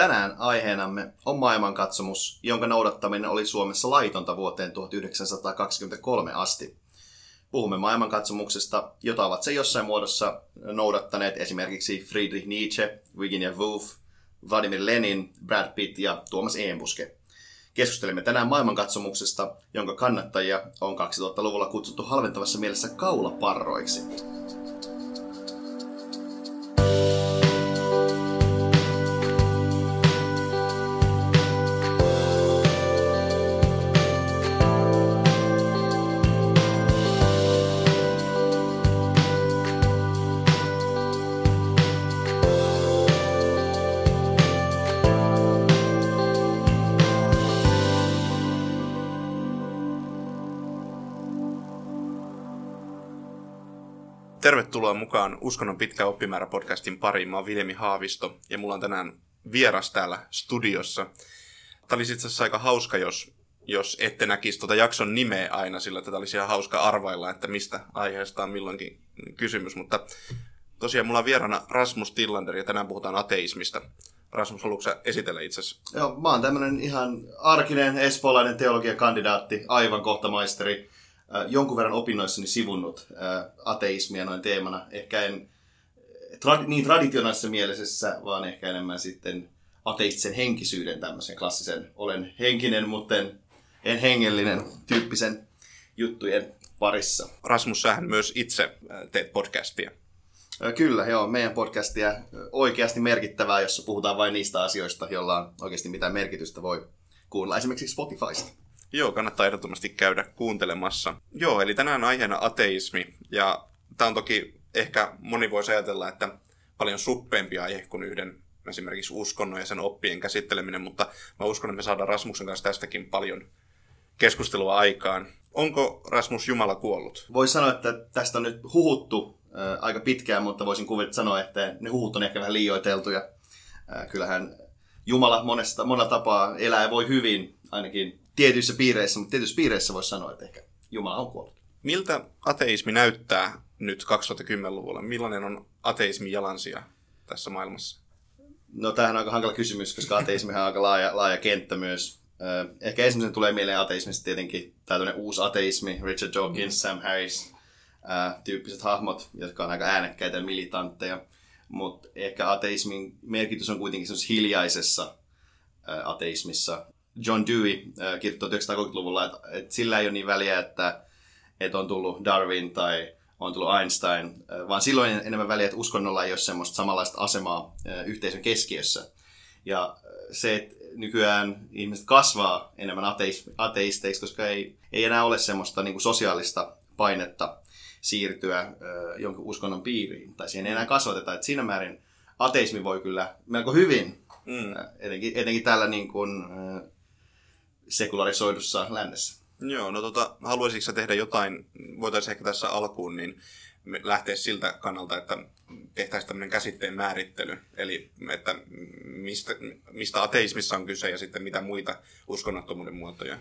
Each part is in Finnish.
Tänään aiheenamme on maailmankatsomus, jonka noudattaminen oli Suomessa laitonta vuoteen 1923 asti. Puhumme maailmankatsomuksesta, jota ovat se jossain muodossa noudattaneet esimerkiksi Friedrich Nietzsche, Virginia Woolf, Vladimir Lenin, Brad Pitt ja Tuomas Eembuske. Keskustelemme tänään maailmankatsomuksesta, jonka kannattajia on 2000-luvulla kutsuttu halventavassa mielessä kaulaparroiksi. Mukaan Uskonnon pitkä oppimäärä podcastin pariin. Mä oon Viljami Haavisto ja mulla on tänään vieras täällä studiossa. Tämä olisi itse asiassa aika hauska, jos, jos ette näkisi tuota jakson nimeä aina, sillä tätä olisi ihan hauska arvailla, että mistä aiheesta on milloinkin kysymys. Mutta tosiaan mulla on vieraana Rasmus Tillander ja tänään puhutaan ateismista. Rasmus, haluatko esitellä itsesi? Joo, mä oon tämmönen ihan arkinen espoolainen teologiakandidaatti, aivan kohta maisteri jonkun verran opinnoissani sivunnut ateismia noin teemana. Ehkä en trad- niin traditionaalisessa mielessä, vaan ehkä enemmän sitten ateistisen henkisyyden tämmöisen klassisen olen henkinen, mutta en, en hengellinen tyyppisen juttujen parissa. Rasmus, sähän myös itse teet podcastia. Kyllä, joo. Meidän podcastia oikeasti merkittävää, jossa puhutaan vain niistä asioista, joilla on oikeasti mitään merkitystä voi kuunnella esimerkiksi Spotifysta. Joo, kannattaa ehdottomasti käydä kuuntelemassa. Joo, eli tänään aiheena ateismi. Ja tämä on toki ehkä moni voisi ajatella, että paljon suppeempi aihe kuin yhden esimerkiksi uskonnon ja sen oppien käsitteleminen, mutta mä uskon, että me saadaan Rasmuksen kanssa tästäkin paljon keskustelua aikaan. Onko Rasmus Jumala kuollut? Voisi sanoa, että tästä on nyt huhuttu äh, aika pitkään, mutta voisin kuvitella sanoa, että ne huhut on ehkä vähän liioiteltuja. Äh, kyllähän Jumala monesta, monella tapaa elää ja voi hyvin, ainakin tietyissä piireissä, mutta tietyissä piireissä voisi sanoa, että ehkä Jumala on kuollut. Miltä ateismi näyttää nyt 2010-luvulla? Millainen on ateismin jalansija tässä maailmassa? No tämähän on aika hankala kysymys, koska ateismihan on aika laaja, laaja kenttä myös. Ehkä ensimmäisen tulee mieleen ateismista tietenkin tämä uusi ateismi, Richard Dawkins, mm. Sam Harris, tyyppiset hahmot, jotka on aika äänekkäitä ja militantteja. Mutta ehkä ateismin merkitys on kuitenkin hiljaisessa ateismissa. John Dewey äh, kirjoitti 1930-luvulla, että, että sillä ei ole niin väliä, että, että on tullut Darwin tai on tullut Einstein, äh, vaan silloin enemmän väliä, että uskonnolla ei ole semmoista samanlaista asemaa äh, yhteisön keskiössä. Ja se, että nykyään ihmiset kasvaa enemmän ateis- ateisteiksi, koska ei, ei enää ole semmoista niin kuin sosiaalista painetta siirtyä jonkun uskonnon piiriin, tai siihen ei enää kasvateta. Et siinä määrin ateismi voi kyllä melko hyvin, Mm. etenkin, etenkin täällä niin kuin, sekularisoidussa lännessä. Joo, no tota, haluaisitko sä tehdä jotain, voitaisiin ehkä tässä alkuun, niin lähteä siltä kannalta, että tehtäisiin tämmöinen käsitteen määrittely, eli että mistä, mistä ateismissa on kyse ja sitten mitä muita uskonnottomuuden muotoja.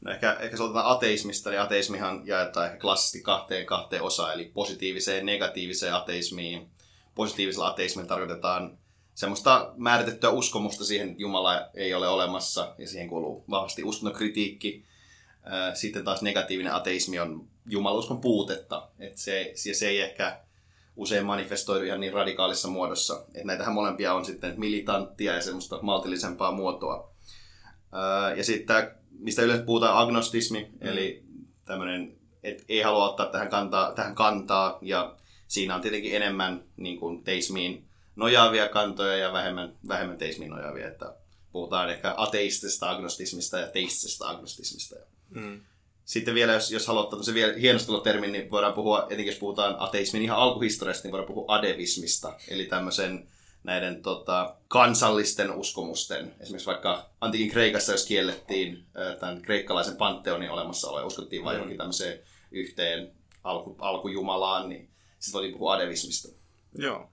No ehkä, ehkä se otetaan ateismista, niin ateismihan jaetaan ehkä klassisesti kahteen, kahteen osaan, eli positiiviseen ja negatiiviseen ateismiin. Positiivisella ateismilla tarkoitetaan semmoista määritettyä uskomusta siihen, että Jumala ei ole olemassa, ja siihen kuuluu vahvasti uskonnonkritiikki. Ää, Sitten taas negatiivinen ateismi on jumaluskon puutetta, että se, se ei ehkä usein manifestoidu ihan niin radikaalissa muodossa. Että näitähän molempia on sitten militanttia ja semmoista maltillisempaa muotoa. Ja sitten tämä, mistä yleensä puhutaan, agnostismi, mm. eli tämmöinen, että ei halua ottaa tähän kantaa, tähän kantaa, ja siinä on tietenkin enemmän niin kuin teismiin nojaavia kantoja ja vähemmän, vähemmän teismiin nojaavia, että puhutaan ehkä ateistisesta agnostismista ja teistisesta agnostismista. Mm. Sitten vielä, jos, jos haluat tämmöisen vielä hienostelutermin, niin voidaan puhua, etenkin jos puhutaan ateismin ihan alkuhistoriasta, niin voidaan puhua adevismista, eli tämmöisen näiden tota, kansallisten uskomusten. Esimerkiksi vaikka antiikin Kreikassa, jos kiellettiin tämän kreikkalaisen panteonin olemassaolo ja uskottiin vain Mm. johonkin tämmöiseen yhteen alku, alkujumalaan, niin sitten voitiin puhua adevismista. Joo.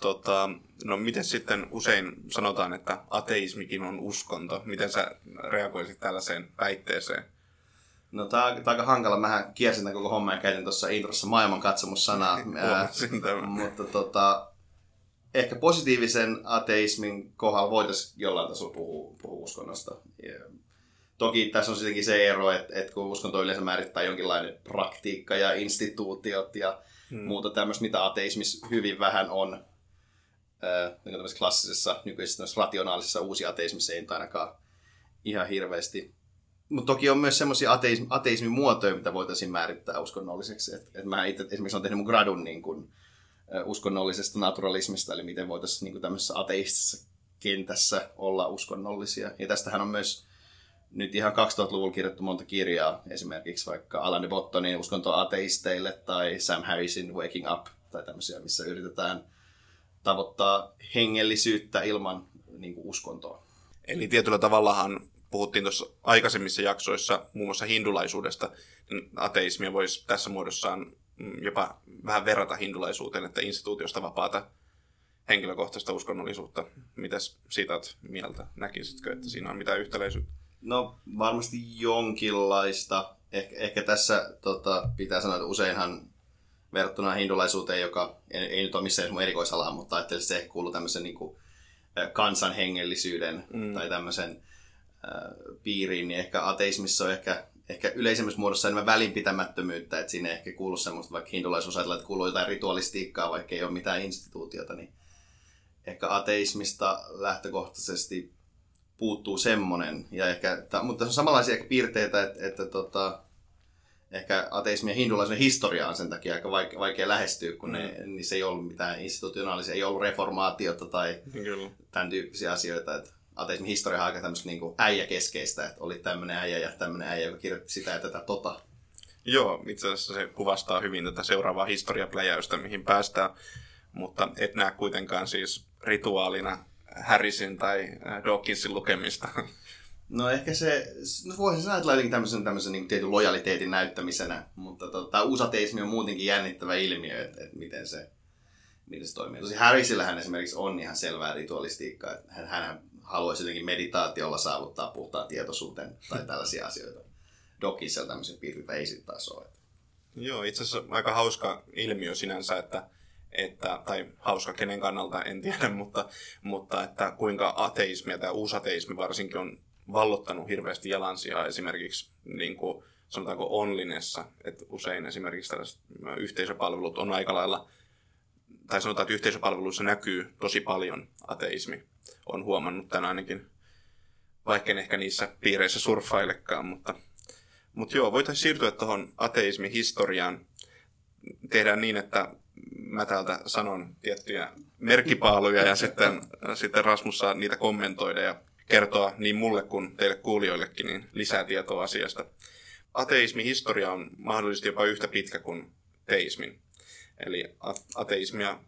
Tota, no miten sitten usein sanotaan, että ateismikin on uskonto? Miten sä reagoisit tällaiseen väitteeseen? No tää, on- aika hankala. Mähän kiersin tämän koko homman ja käytin tuossa introssa maailmankatsomussanaa. Ää, mutta tota, ehkä positiivisen ateismin kohdalla voitaisiin jollain tasolla puhua, puhua uskonnosta. Ja toki tässä on sittenkin se ero, että, että kun uskonto yleensä määrittää jonkinlainen praktiikka ja instituutiot ja hmm. muuta tämmöistä, mitä ateismissa hyvin vähän on. Niin klassisessa, nykyisessä rationaalisessa uusi ateismissa ei ainakaan ihan hirveästi. Mutta toki on myös semmoisia ateismi, ateismin muotoja, mitä voitaisiin määrittää uskonnolliseksi. Et, et mä itse esimerkiksi olen tehnyt mun gradun niin kun, uskonnollisesta naturalismista, eli miten voitaisiin niin tämmöisessä ateistisessa kentässä olla uskonnollisia. Ja tästähän on myös nyt ihan 2000-luvulla kirjoittu monta kirjaa, esimerkiksi vaikka Alan de Bottonin Uskonto ateisteille tai Sam Harrisin Waking Up tai tämmöisiä, missä yritetään tavoittaa hengellisyyttä ilman niin kuin uskontoa. Eli tietyllä tavallahan puhuttiin tuossa aikaisemmissa jaksoissa muun muassa hindulaisuudesta, niin ateismia voisi tässä muodossaan jopa vähän verrata hindulaisuuteen, että instituutiosta vapaata henkilökohtaista uskonnollisuutta. Mitäs siitä olet mieltä? Näkisitkö, että siinä on mitään yhtäläisyyttä? No varmasti jonkinlaista. Eh- ehkä tässä tota, pitää sanoa, että useinhan verrattuna hindulaisuuteen, joka ei, ei nyt ole missään mun erikoisalaa, mutta ajattelisin, että se kuuluu tämmöisen niin kuin, kansanhengellisyyden mm. tai tämmöisen piiriin, niin ehkä ateismissa on ehkä, ehkä yleisemmässä muodossa enemmän välinpitämättömyyttä, että sinne ehkä kuuluu semmoista, vaikka hindulaisuus ajatellaan, että kuuluu jotain ritualistiikkaa, vaikka ei ole mitään instituutiota, niin ehkä ateismista lähtökohtaisesti puuttuu semmoinen, ja ehkä, mutta on samanlaisia ehkä piirteitä, että, että tota, ehkä ateismi ja hindulaisen historia on sen takia aika vaikea, vaikea lähestyä, kun ne, mm. niissä ei ollut mitään institutionaalisia, ei ollut reformaatiota tai Kyllä. tämän tyyppisiä asioita. Että ateismin historia on aika tämmöistä niin äijäkeskeistä, että oli tämmöinen äijä ja tämmöinen äijä, joka kirjoitti sitä ja tätä tota. Joo, itse asiassa se kuvastaa hyvin tätä seuraavaa historiapläjäystä, mihin päästään, mutta et näe kuitenkaan siis rituaalina Harrisin tai Dawkinsin lukemista. No ehkä se, no voisin sanoa, että jotenkin tämmöisen, tämmöisen niin tietyn lojaliteetin näyttämisenä, mutta tota, usateismi on muutenkin jännittävä ilmiö, että, että miten, se, miten se toimii. Tosi Harrisillähän esimerkiksi on ihan selvää ritualistiikkaa, että hän, hän haluaisi jotenkin meditaatiolla saavuttaa puhtaan tietoisuuden tai tällaisia asioita. Dokisella tämmöisen piirteitä ei sitten. Joo, itse asiassa aika hauska ilmiö sinänsä, että, että tai hauska kenen kannalta, en tiedä, mutta, mutta että kuinka ateismi tai uusateismi varsinkin on vallottanut hirveästi jalansijaa esimerkiksi niin kuin, sanotaanko onlinessa, että usein esimerkiksi tällaiset yhteisöpalvelut on aika lailla, tai sanotaan, että yhteisöpalveluissa näkyy tosi paljon ateismi on huomannut tämän ainakin, vaikka en ehkä niissä piireissä surffailekaan, mutta, mutta joo, voitaisiin siirtyä tuohon ateismin historiaan. Tehdään niin, että mä täältä sanon tiettyjä merkkipaaluja ja sitten, sitten Rasmus saa niitä kommentoida ja kertoa niin mulle kuin teille kuulijoillekin niin lisää tietoa asiasta. Ateismin historia on mahdollisesti jopa yhtä pitkä kuin teismin. Eli ateismia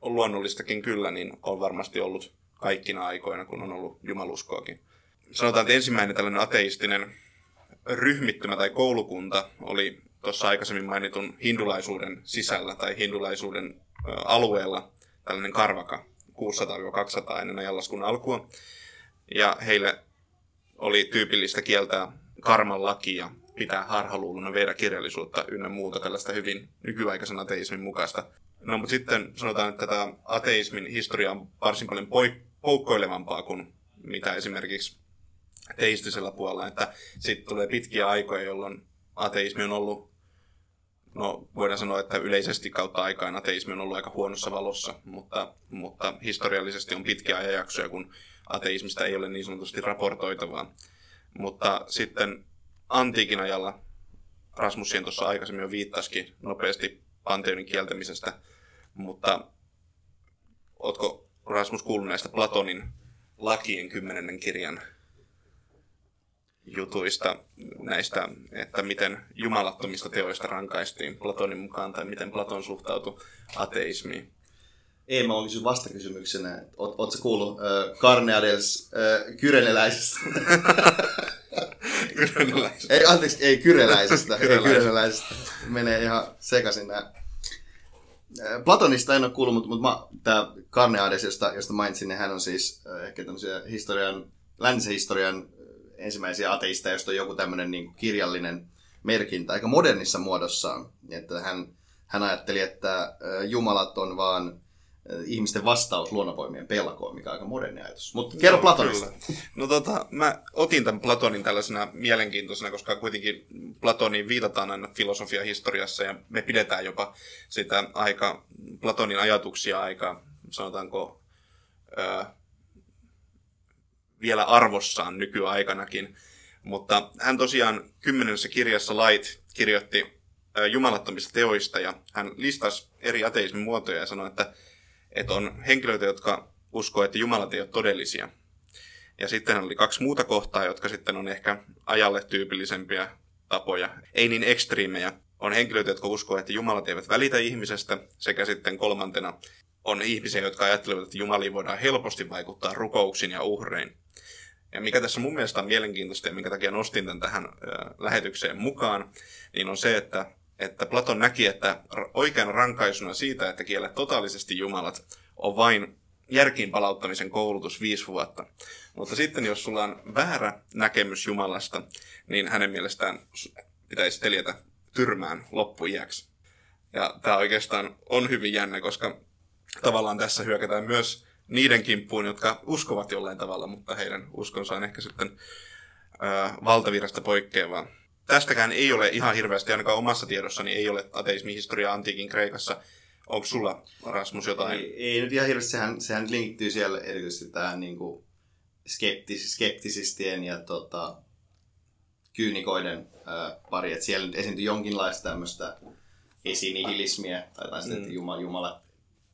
on luonnollistakin kyllä, niin on varmasti ollut kaikkina aikoina, kun on ollut jumaluskoakin. Sanotaan, että ensimmäinen tällainen ateistinen ryhmittymä tai koulukunta oli tuossa aikaisemmin mainitun hindulaisuuden sisällä tai hindulaisuuden alueella tällainen karvaka 600-200 ennen ajanlaskun alkua. Ja heille oli tyypillistä kieltää karman lakia, pitää harhaluuluna viedä kirjallisuutta ynnä muuta tällaista hyvin nykyaikaisen ateismin mukaista. No mutta sitten sanotaan, että tätä ateismin historia on varsin paljon poik- poukkoilevampaa kuin mitä esimerkiksi teistisellä puolella, että sitten tulee pitkiä aikoja, jolloin ateismi on ollut, no voidaan sanoa, että yleisesti kautta aikaan ateismi on ollut aika huonossa valossa, mutta, mutta historiallisesti on pitkiä ajanjaksoja, kun ateismista ei ole niin sanotusti raportoitavaa. Mutta sitten antiikin ajalla, Rasmussien tuossa aikaisemmin jo viittasikin nopeasti panteonin kieltämisestä, mutta ootko Rasmus kuullut näistä Platonin lakien kymmenennen kirjan jutuista, näistä, että miten jumalattomista teoista rankaistiin Platonin mukaan, tai miten Platon suhtautui ateismiin? Ei, mä olisin vastakysymyksenä. Oot, ootko kuullut äh, Carneades äh, kyreneläisestä? kyreneläisestä. Ei, anteeksi, ei kyreläisestä. ei kyreneläisestä. Menee ihan sekaisin nämä Äh, Platonista en ole kuullut, mutta, mutta tämä Carneades, josta, josta mainitsin, niin hän on siis ehkä tämmöisiä historian, läntisen historian äh, ensimmäisiä ateisteja, josta on joku tämmöinen niin kirjallinen merkintä, aika modernissa muodossaan. Että hän, hän ajatteli, että jumalat on vaan ihmisten vastaus luonnonvoimien pelkoon, mikä on aika moderni ajatus. Mutta kerro Platonista. Kyllä. No tota, mä otin tämän Platonin tällaisena mielenkiintoisena, koska kuitenkin Platoniin viitataan aina filosofia historiassa ja me pidetään jopa sitä aika, Platonin ajatuksia aika, sanotaanko, ää, vielä arvossaan nykyaikanakin. Mutta hän tosiaan kymmenessä kirjassa Light kirjoitti jumalattomista teoista ja hän listasi eri ateismin muotoja ja sanoi, että, että on henkilöitä, jotka uskoo, että jumalat eivät ole todellisia. Ja sitten oli kaksi muuta kohtaa, jotka sitten on ehkä ajalle tyypillisempiä tapoja, ei niin ekstriimejä. On henkilöitä, jotka uskoo, että jumalat eivät välitä ihmisestä, sekä sitten kolmantena on ihmisiä, jotka ajattelevat, että jumaliin voidaan helposti vaikuttaa rukouksin ja uhrein. Ja mikä tässä mun mielestä on mielenkiintoista ja minkä takia nostin tämän tähän lähetykseen mukaan, niin on se, että, että Platon näki, että oikean rankaisuna siitä, että kielet totaalisesti jumalat, on vain järkiin palauttamisen koulutus viisi vuotta. Mutta sitten jos sulla on väärä näkemys Jumalasta, niin hänen mielestään pitäisi teljetä tyrmään loppuiäksi. Ja tämä oikeastaan on hyvin jännä, koska tavallaan tässä hyökätään myös niiden kimppuun, jotka uskovat jollain tavalla, mutta heidän uskonsa on ehkä sitten ö, valtavirrasta poikkeavaa. Tästäkään ei ole ihan hirveästi, ainakaan omassa tiedossani ei ole ateismihistoriaa antiikin Kreikassa. Onko sulla, Rasmus, jotain? Ei, ei nyt ihan hirveästi, sehän, sehän linkittyy siellä erityisesti tähän niin kuin skeptis, skeptisistien ja tota, kyynikoiden ää, pari, että siellä esiintyi jonkinlaista tämmöistä esinihilismiä, tai jotain mm. että Jumala, Jumala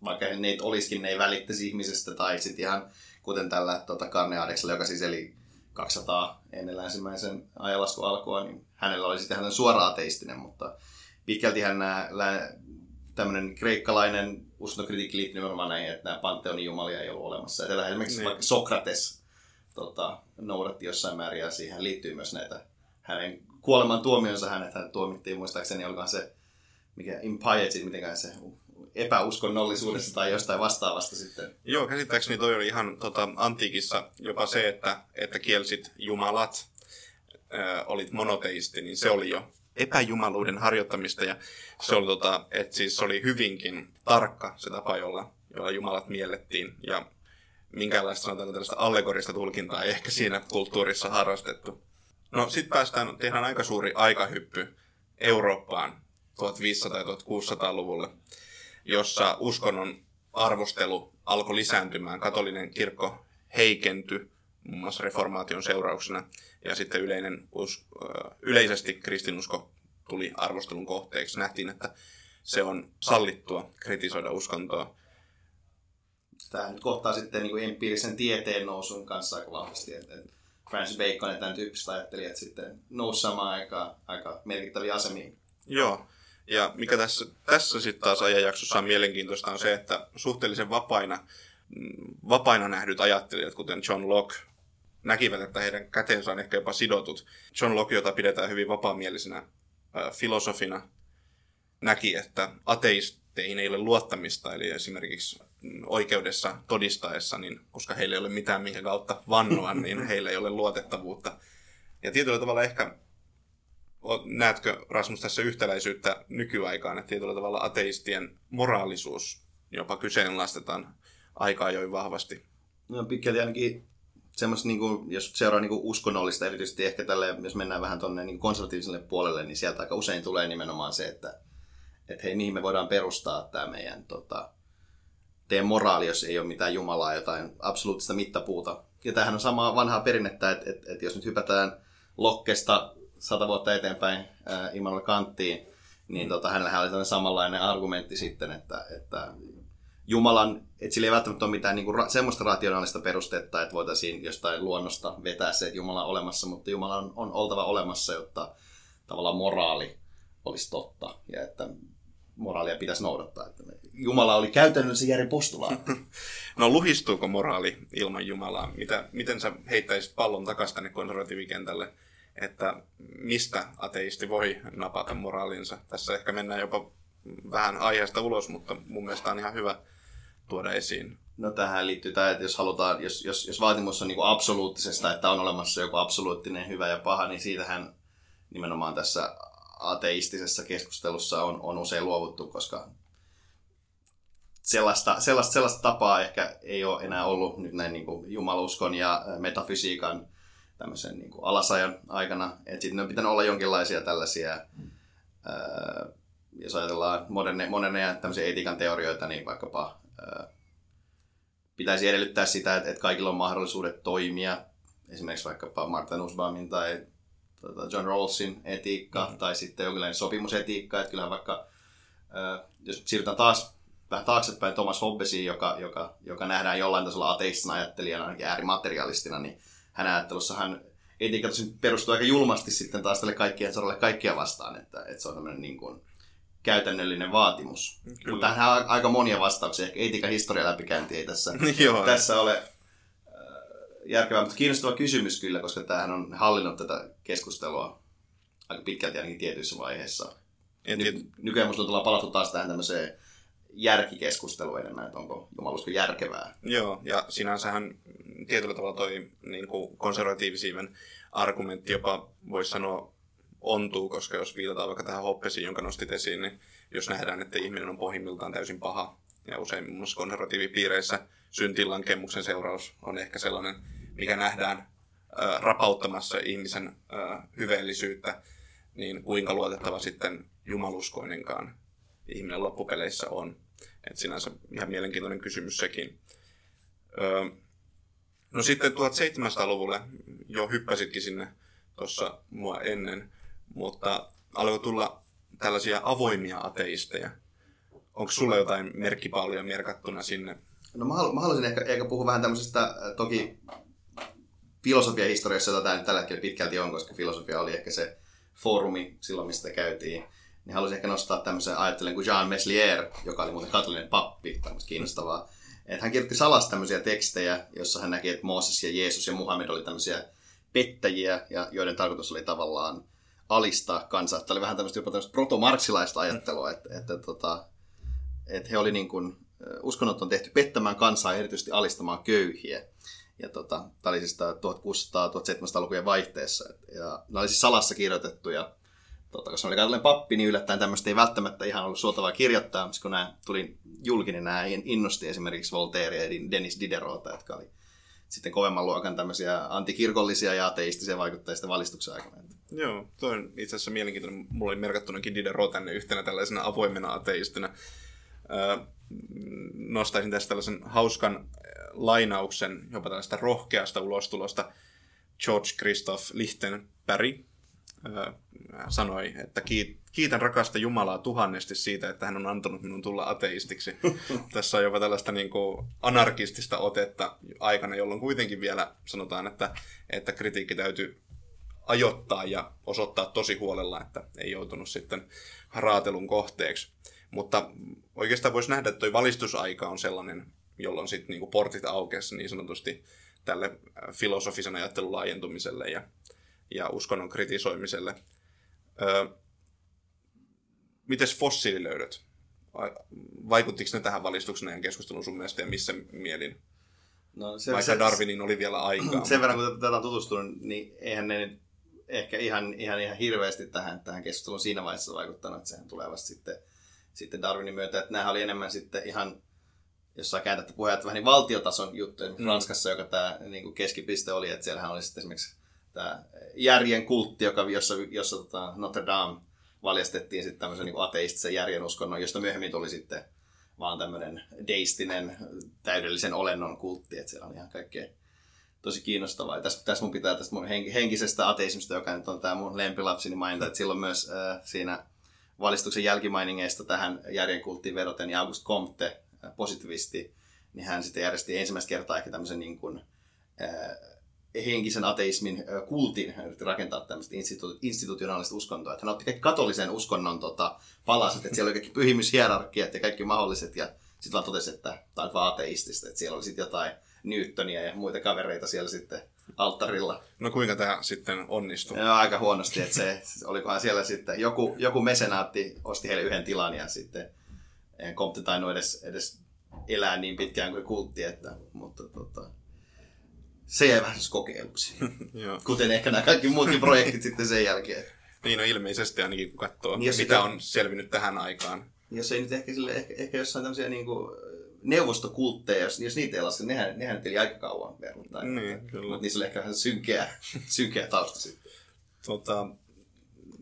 vaikka ne olisikin, ne ei välittäisi ihmisestä, tai sitten ihan kuten tällä tota, Karneadeksella, joka siis eli 200 ennen länsimäisen ajanlaskun alkua, niin hänellä oli sitten hän suora ateistinen, mutta pitkälti hän nämä, tämmöinen kreikkalainen uskontokritiikki liittyy nimenomaan näihin, että nämä panteonin jumalia ei ollut olemassa. Ja esimerkiksi niin. vaikka Sokrates tota, noudatti jossain määrin, ja siihen liittyy myös näitä hänen kuoleman tuomionsa hänet, hän tuomittiin muistaakseni, olikohan se mikä impiety, mitenkään se epäuskonnollisuudessa tai jostain vastaavasta sitten. Joo, käsittääkseni toi oli ihan tota, antiikissa jopa se, että, että kielsit jumalat, äh, olit monoteisti, niin se oli jo epäjumaluuden harjoittamista ja se oli, tota, että siis oli hyvinkin tarkka se tapa, jolla, jolla jumalat miellettiin ja minkäänlaista sanotaan tällaista allegorista tulkintaa ei ehkä siinä kulttuurissa harrastettu. No sitten päästään, tehdään aika suuri aikahyppy Eurooppaan 1500- ja 1600-luvulle jossa uskonnon arvostelu alkoi lisääntymään. Katolinen kirkko heikentyi muun muassa reformaation seurauksena ja sitten yleinen, us, yleisesti kristinusko tuli arvostelun kohteeksi. Nähtiin, että se on sallittua kritisoida uskontoa. Tämä nyt kohtaa sitten niin kuin empiirisen tieteen nousun kanssa aika vahvasti. Että Francis Bacon ja tämän tyyppiset ajattelijat sitten nousi samaan aikaan aika merkittäviä asemiin. Joo, ja mikä tässä, tässä sitten taas ajanjaksossa on mielenkiintoista on se, että suhteellisen vapaina, mm, vapaina nähdyt ajattelijat, kuten John Locke, näkivät, että heidän käteensä on ehkä jopa sidotut. John Locke, jota pidetään hyvin vapaamielisenä äh, filosofina, näki, että ateisteihin ei ole luottamista, eli esimerkiksi oikeudessa todistaessa, niin koska heillä ei ole mitään minkä kautta vannoa, niin heillä ei ole luotettavuutta. Ja tietyllä tavalla ehkä näetkö Rasmus tässä yhtäläisyyttä nykyaikaan, että tietyllä tavalla ateistien moraalisuus jopa kyseenalaistetaan aikaa jo vahvasti? No pitkälti ainakin semmoista, niin kuin, jos seuraa niin kuin uskonnollista, erityisesti ehkä tälle, jos mennään vähän tuonne niin konservatiiviselle puolelle, niin sieltä aika usein tulee nimenomaan se, että, että hei, mihin me voidaan perustaa tämä meidän tota, teidän moraali, jos ei ole mitään Jumalaa, jotain absoluuttista mittapuuta. Ja tämähän on samaa vanhaa perinnettä, että, että, että jos nyt hypätään Lokkesta sata vuotta eteenpäin äh, Immanuel Kanttiin, niin tota, hänellä oli tämmöinen samanlainen argumentti sitten, että, että Jumalan, että sillä ei välttämättä ole mitään niin kuin, semmoista rationaalista perustetta, että voitaisiin jostain luonnosta vetää se, että Jumala on olemassa, mutta Jumala on, on oltava olemassa, jotta tavallaan moraali olisi totta ja että moraalia pitäisi noudattaa. Että Jumala oli käytännössä Jari Postulaatti. No luhistuuko moraali ilman Jumalaa? Mitä, miten sä heittäisit pallon takaisin tänne konservatiivikentälle? Että mistä ateisti voi napata moraalinsa. Tässä ehkä mennään jopa vähän aiheesta ulos, mutta mun mielestä on ihan hyvä tuoda esiin. No tähän liittyy tämä, että jos halutaan, jos, jos, jos vaatimus on niin kuin absoluuttisesta, että on olemassa joku absoluuttinen hyvä ja paha, niin siitähän nimenomaan tässä ateistisessa keskustelussa on, on usein luovuttu, koska sellaista, sellaista, sellaista tapaa ehkä ei ole enää ollut nyt näin niin kuin jumaluskon ja metafysiikan tämmöisen niin kuin alasajan aikana. Että sitten on pitänyt olla jonkinlaisia tällaisia, ää, jos ajatellaan moderne, moderneja tämmöisiä etiikan teorioita, niin vaikkapa ää, pitäisi edellyttää sitä, että, että kaikilla on mahdollisuudet toimia. Esimerkiksi vaikkapa Martin Nussbaumin tai tota, John Rawlsin etiikka mm-hmm. tai sitten jonkinlainen sopimusetiikka. Että kyllähän vaikka, ää, jos siirrytään taas vähän taaksepäin Thomas Hobbesiin, joka, joka, joka nähdään jollain tasolla ateistina ajattelijana, ainakin äärimaterialistina, niin hänen ajattelussa hän etiikka perustuu aika julmasti sitten taas tälle kaikkien saralle kaikkia vastaan, että, että se on tämmöinen niin kuin käytännöllinen vaatimus. Kyllä. Mutta tähän on aika monia vastauksia. Ehkä etiikan historia läpikäynti ei tässä, tässä ole äh, järkevää, mutta kiinnostava kysymys kyllä, koska tämähän on hallinnut tätä keskustelua aika pitkälti ainakin tietyissä vaiheissa. Ny- nykyään minusta tullaan palattu taas tähän tämmöiseen järkikeskustelu enemmän, että onko jumalusko järkevää. Joo, ja sinänsähän tietyllä tavalla toi niin kuin konservatiivisiiven argumentti jopa voisi sanoa ontuu, koska jos viitataan vaikka tähän hoppesiin, jonka nostit esiin, niin jos nähdään, että ihminen on pohjimmiltaan täysin paha, ja usein muun muassa konservatiivipiireissä syntilankemuksen seuraus on ehkä sellainen, mikä nähdään äh, rapauttamassa ihmisen äh, hyveellisyyttä, niin kuinka luotettava sitten jumaluskoinenkaan ihminen loppupeleissä on. Et sinänsä ihan mielenkiintoinen kysymys sekin. Öö, no sitten 1700-luvulle jo hyppäsitkin sinne tuossa mua ennen, mutta alkoi tulla tällaisia avoimia ateisteja. Onko sulla jotain merkkipaaluja merkattuna sinne? No mä, mä haluaisin ehkä, ehkä puhua vähän tämmöisestä, äh, toki filosofiahistoriassa, jota tämä nyt tällä hetkellä pitkälti on, koska filosofia oli ehkä se foorumi silloin, mistä käytiin niin haluaisin ehkä nostaa tämmöisen ajattelen kuin Jean Meslier, joka oli muuten katolinen pappi, tämmöistä kiinnostavaa. Että hän kirjoitti salassa tämmöisiä tekstejä, jossa hän näki, että Mooses ja Jeesus ja Muhammed oli tämmöisiä pettäjiä, ja joiden tarkoitus oli tavallaan alistaa kansaa. Tämä oli vähän tämmöistä jopa tämmöistä proto-marksilaista ajattelua, että, että, tota, että he oli niin kuin, uskonnot on tehty pettämään kansaa erityisesti alistamaan köyhiä. Ja tota, tämä oli siis 1600-1700-lukujen vaihteessa. Ja nämä oli siis salassa kirjoitettuja tota, koska oli katsoin pappi, niin yllättäen tämmöistä ei välttämättä ihan ollut suotavaa kirjoittaa, mutta kun nämä tuli julkinen, nämä innosti esimerkiksi Voltaire ja Dennis Diderota, jotka oli sitten kovemman luokan tämmöisiä antikirkollisia ja ateistisia vaikutteista valistuksen aikana. Joo, toi on itse asiassa mielenkiintoinen. Mulla oli merkattunakin Diderot tänne yhtenä tällaisena avoimena ateistina. Nostaisin tästä tällaisen hauskan lainauksen jopa tällaista rohkeasta ulostulosta George Christoph Lichtenberg, sanoi, että kiitän rakasta Jumalaa tuhannesti siitä, että hän on antanut minun tulla ateistiksi. Tässä on jopa tällaista niin kuin anarkistista otetta aikana, jolloin kuitenkin vielä sanotaan, että, että kritiikki täytyy ajoittaa ja osoittaa tosi huolella, että ei joutunut sitten raatelun kohteeksi. Mutta oikeastaan voisi nähdä, että tuo valistusaika on sellainen, jolloin sitten niin portit aukesi niin sanotusti tälle filosofisen ajattelun laajentumiselle ja ja uskonnon kritisoimiselle. Öö, mites fossiililöydöt? Vaikuttiko ne tähän valistuksen ja keskusteluun sun mielestä ja missä mielin? No, se, Vaikka se, Darwinin oli vielä aikaa. Sen verran, kun tätä on tutustunut, niin eihän ne ehkä ihan, ihan, ihan hirveästi tähän, tähän keskusteluun siinä vaiheessa vaikuttanut, että sehän tulee vasta sitten, sitten Darwinin myötä. Että nämä oli enemmän sitten ihan, jos saa kääntää puheet vähän niin valtiotason juttuja, mm. Ranskassa, joka tämä niin kuin keskipiste oli, että siellähän oli sitten esimerkiksi tämä järjen kultti, joka, jossa, jossa tota Notre Dame valjastettiin sitten tämmöisen niin ateistisen järjen uskonnon, josta myöhemmin tuli sitten vaan tämmöinen deistinen täydellisen olennon kultti, että se on ihan kaikkea tosi kiinnostavaa. Tässä, tässä mun pitää tästä mun henkisestä ateismista, joka nyt on tämä mun lempilapsini mainita, että silloin myös äh, siinä valistuksen jälkimainingeista tähän järjen kulttiin vedoten, niin August Comte, äh, positivisti, niin hän sitten järjesti ensimmäistä kertaa ehkä tämmöisen niin kuin, äh, henkisen ateismin kultin, hän yritti rakentaa tämmöistä institu- institutionaalista uskontoa. Että hän otti kaikki katolisen uskonnon tota, palaset, että siellä oli kaikki pyhimyshierarkiat ja kaikki mahdolliset, ja sitten vaan totesi, että tämä on vaan ateistista, että siellä oli sitten jotain Newtonia ja muita kavereita siellä sitten alttarilla. No kuinka tämä sitten onnistui? Joo, aika huonosti, että se, olikohan siellä sitten, joku, joku mesenaatti osti heille yhden tilan ja sitten en kompti tainnut edes, edes elää niin pitkään kuin kultti, että, mutta tota, se jäi vähän kokeiluksi. Kuten ehkä nämä kaikki muutkin projektit sitten sen jälkeen. Niin, no ilmeisesti ainakin kun katsoo, niin mitä sitä... on selvinnyt tähän aikaan. Jos ei nyt ehkä, sille, ehkä, ehkä jossain tämmöisiä niin kuin, neuvostokultteja, jos, jos niitä ei laske, nehän, nehän eli aika kauan verrattain. Niin, kyllä. Mutta niissä oli ehkä vähän synkeä, synkeä tausta sitten. Tota,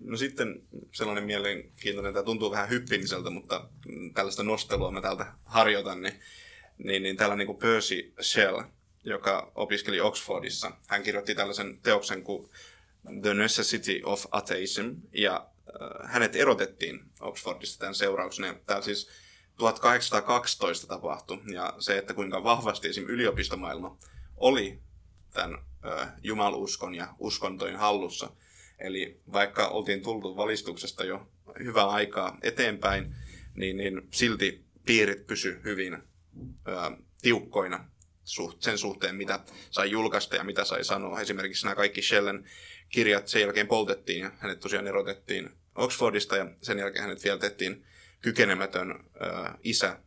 no sitten sellainen mielenkiintoinen, tämä tuntuu vähän hyppimiseltä, mutta tällaista nostelua mä täältä harjoitan, niin, niin, niin täällä niin kuin Percy Shell, joka opiskeli Oxfordissa, hän kirjoitti tällaisen teoksen kuin The Necessity of Atheism, ja äh, hänet erotettiin Oxfordista tämän seurauksena. Tämä siis 1812 tapahtui, ja se, että kuinka vahvasti esim. yliopistomaailma oli tämän äh, jumaluskon ja uskontojen hallussa. Eli vaikka oltiin tultu valistuksesta jo hyvää aikaa eteenpäin, niin, niin silti piirit pysy hyvin ö, tiukkoina suht, sen suhteen, mitä sai julkaista ja mitä sai sanoa. Esimerkiksi nämä kaikki Shellen kirjat sen jälkeen poltettiin ja hänet tosiaan erotettiin Oxfordista ja sen jälkeen hänet vielä tehtiin kykenemätön ö, isä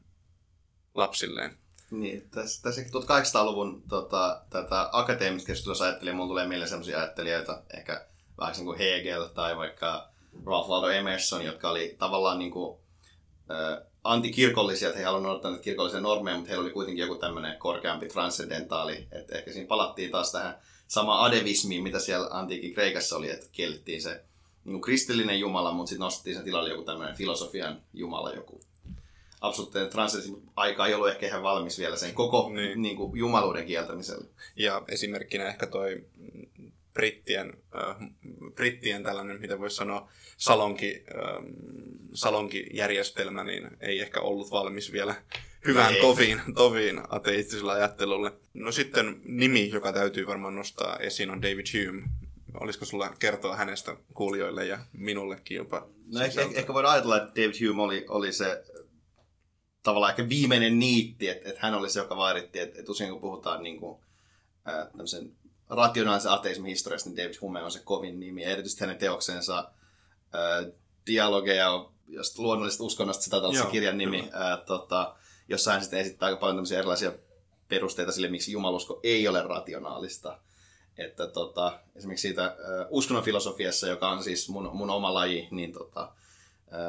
lapsilleen. Niin, tässä, tässä 1800-luvun tota, tätä akateemista keskustelua ajattelin, mulla tulee mieleen sellaisia ajattelijoita, ehkä vähän niin kuin Hegel tai vaikka Ralph Waldo Emerson, jotka oli tavallaan niin kuin, äh, antikirkollisia, että he haluavat noudattaa näitä kirkollisia normeja, mutta heillä oli kuitenkin joku tämmöinen korkeampi transcendentaali, että ehkä siinä palattiin taas tähän sama adevismiin, mitä siellä antiikin Kreikassa oli, että kiellettiin se niin kuin kristillinen jumala, mutta sitten nostettiin sen tilalle joku tämmöinen filosofian jumala, joku absoluuttinen transcendentaali aika ei ollut ehkä ihan valmis vielä sen koko niin. Niin kuin, jumaluuden kieltämiselle. Ja esimerkkinä ehkä toi brittien, äh, brittien tällainen, mitä voisi sanoa, salonki, äh, salonkijärjestelmä, niin ei ehkä ollut valmis vielä hyvään ei. toviin, toviin ateistisella ajattelulle. No sitten nimi, joka täytyy varmaan nostaa esiin, on David Hume. Olisiko sulla kertoa hänestä kuulijoille ja minullekin jopa? No ehkä, ehkä voidaan ajatella, että David Hume oli, oli se tavallaan ehkä viimeinen niitti, että, että hän oli se, joka vaaditti, että, että usein kun puhutaan niin kuin, ää, rationaalisen ateismin historiasta, niin David Hume on se kovin nimi. Ja erityisesti hänen teoksensa dialogeja, josta luonnollisesta uskonnosta, sitä tällaisen kirjan nimi, äh, tota, jossa hän sitten esittää aika paljon erilaisia perusteita sille, miksi jumalusko ei ole rationaalista. Että tota, esimerkiksi siitä äh, uskonnon filosofiassa, joka on siis mun, mun oma laji, niin tota,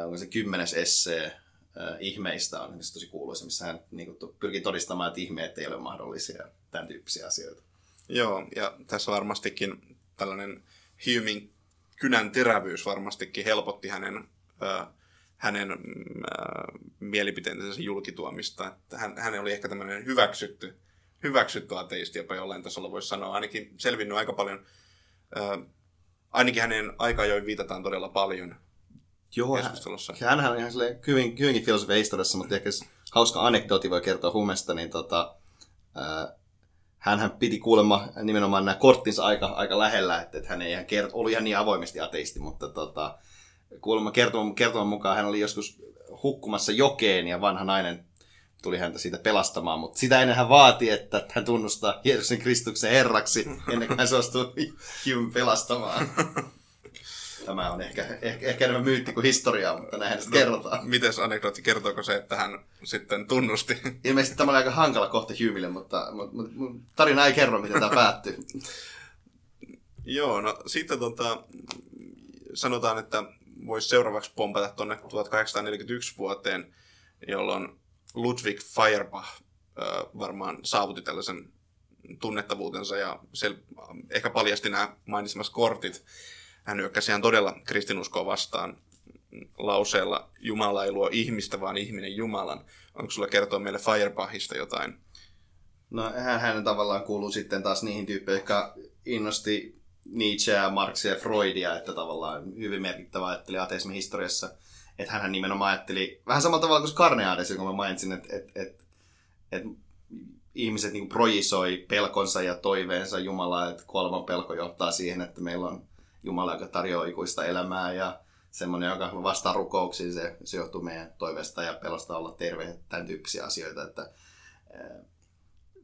onko se kymmenes essee äh, ihmeistä on tosi kuuluisa, missä hän niin kuin, pyrkii todistamaan, että ihmeet ei ole mahdollisia, tämän tyyppisiä asioita. Joo, ja tässä varmastikin tällainen Humein kynän terävyys varmastikin helpotti hänen, äh, hänen äh, mielipiteensä julkituomista. Että hän, hän oli ehkä tämmöinen hyväksytty, hyväksytty ateisti, jopa jollain tasolla voisi sanoa. Ainakin selvinnyt aika paljon, äh, ainakin hänen aikajoin viitataan todella paljon Joo, keskustelussa. Hän, hän on ihan hyvin, hyvinkin filosofia historiassa, mutta ehkä hauska anekdooti voi kertoa Humesta, niin tota, äh, hän piti kuulemma nimenomaan nämä korttinsa aika, aika lähellä, että, että hän ei ihan kert- ollut ihan niin avoimesti ateisti, mutta tota, kuulemma kertoman, kertoman mukaan hän oli joskus hukkumassa jokeen ja vanha nainen tuli häntä siitä pelastamaan, mutta sitä ennen hän vaati, että hän tunnustaa Jeesuksen Kristuksen herraksi ennen kuin hän suostui pelastamaan. Tämä on ehkä, ehkä, ehkä enemmän myytti kuin historiaa, mutta näinhän sitä no, kerrotaan. Mites anekdootti, kertooko se, että hän sitten tunnusti? Ilmeisesti tämä oli aika hankala kohta Humille, mutta, mutta, mutta tarina ei kerro, miten tämä päättyy. Joo, no sitten tota, sanotaan, että voisi seuraavaksi pompata tuonne 1841 vuoteen, jolloin Ludwig Feuerbach varmaan saavutti tällaisen tunnettavuutensa ja se ehkä paljasti nämä mainitsemassa kortit hän hyökkäsi ihan todella kristinuskoa vastaan lauseella Jumala ei luo ihmistä, vaan ihminen Jumalan. Onko sulla kertoa meille Firebachista jotain? No hän, hän tavallaan kuuluu sitten taas niihin tyyppeihin, jotka innosti Nietzscheä, Marxia ja Freudia, että tavallaan hyvin merkittävä ajatteli ateismin historiassa. Että hän nimenomaan ajatteli vähän samalla tavalla kuin Carneades, jonka mä mainitsin, että, että, että, että ihmiset niin projisoi pelkonsa ja toiveensa Jumalaa, että kuoleman pelko johtaa siihen, että meillä on Jumala, joka tarjoaa ikuista elämää ja semmoinen, joka vastaa rukouksiin, se, se johtuu meidän toiveesta ja pelosta olla terve, tämän tyyppisiä asioita. Että,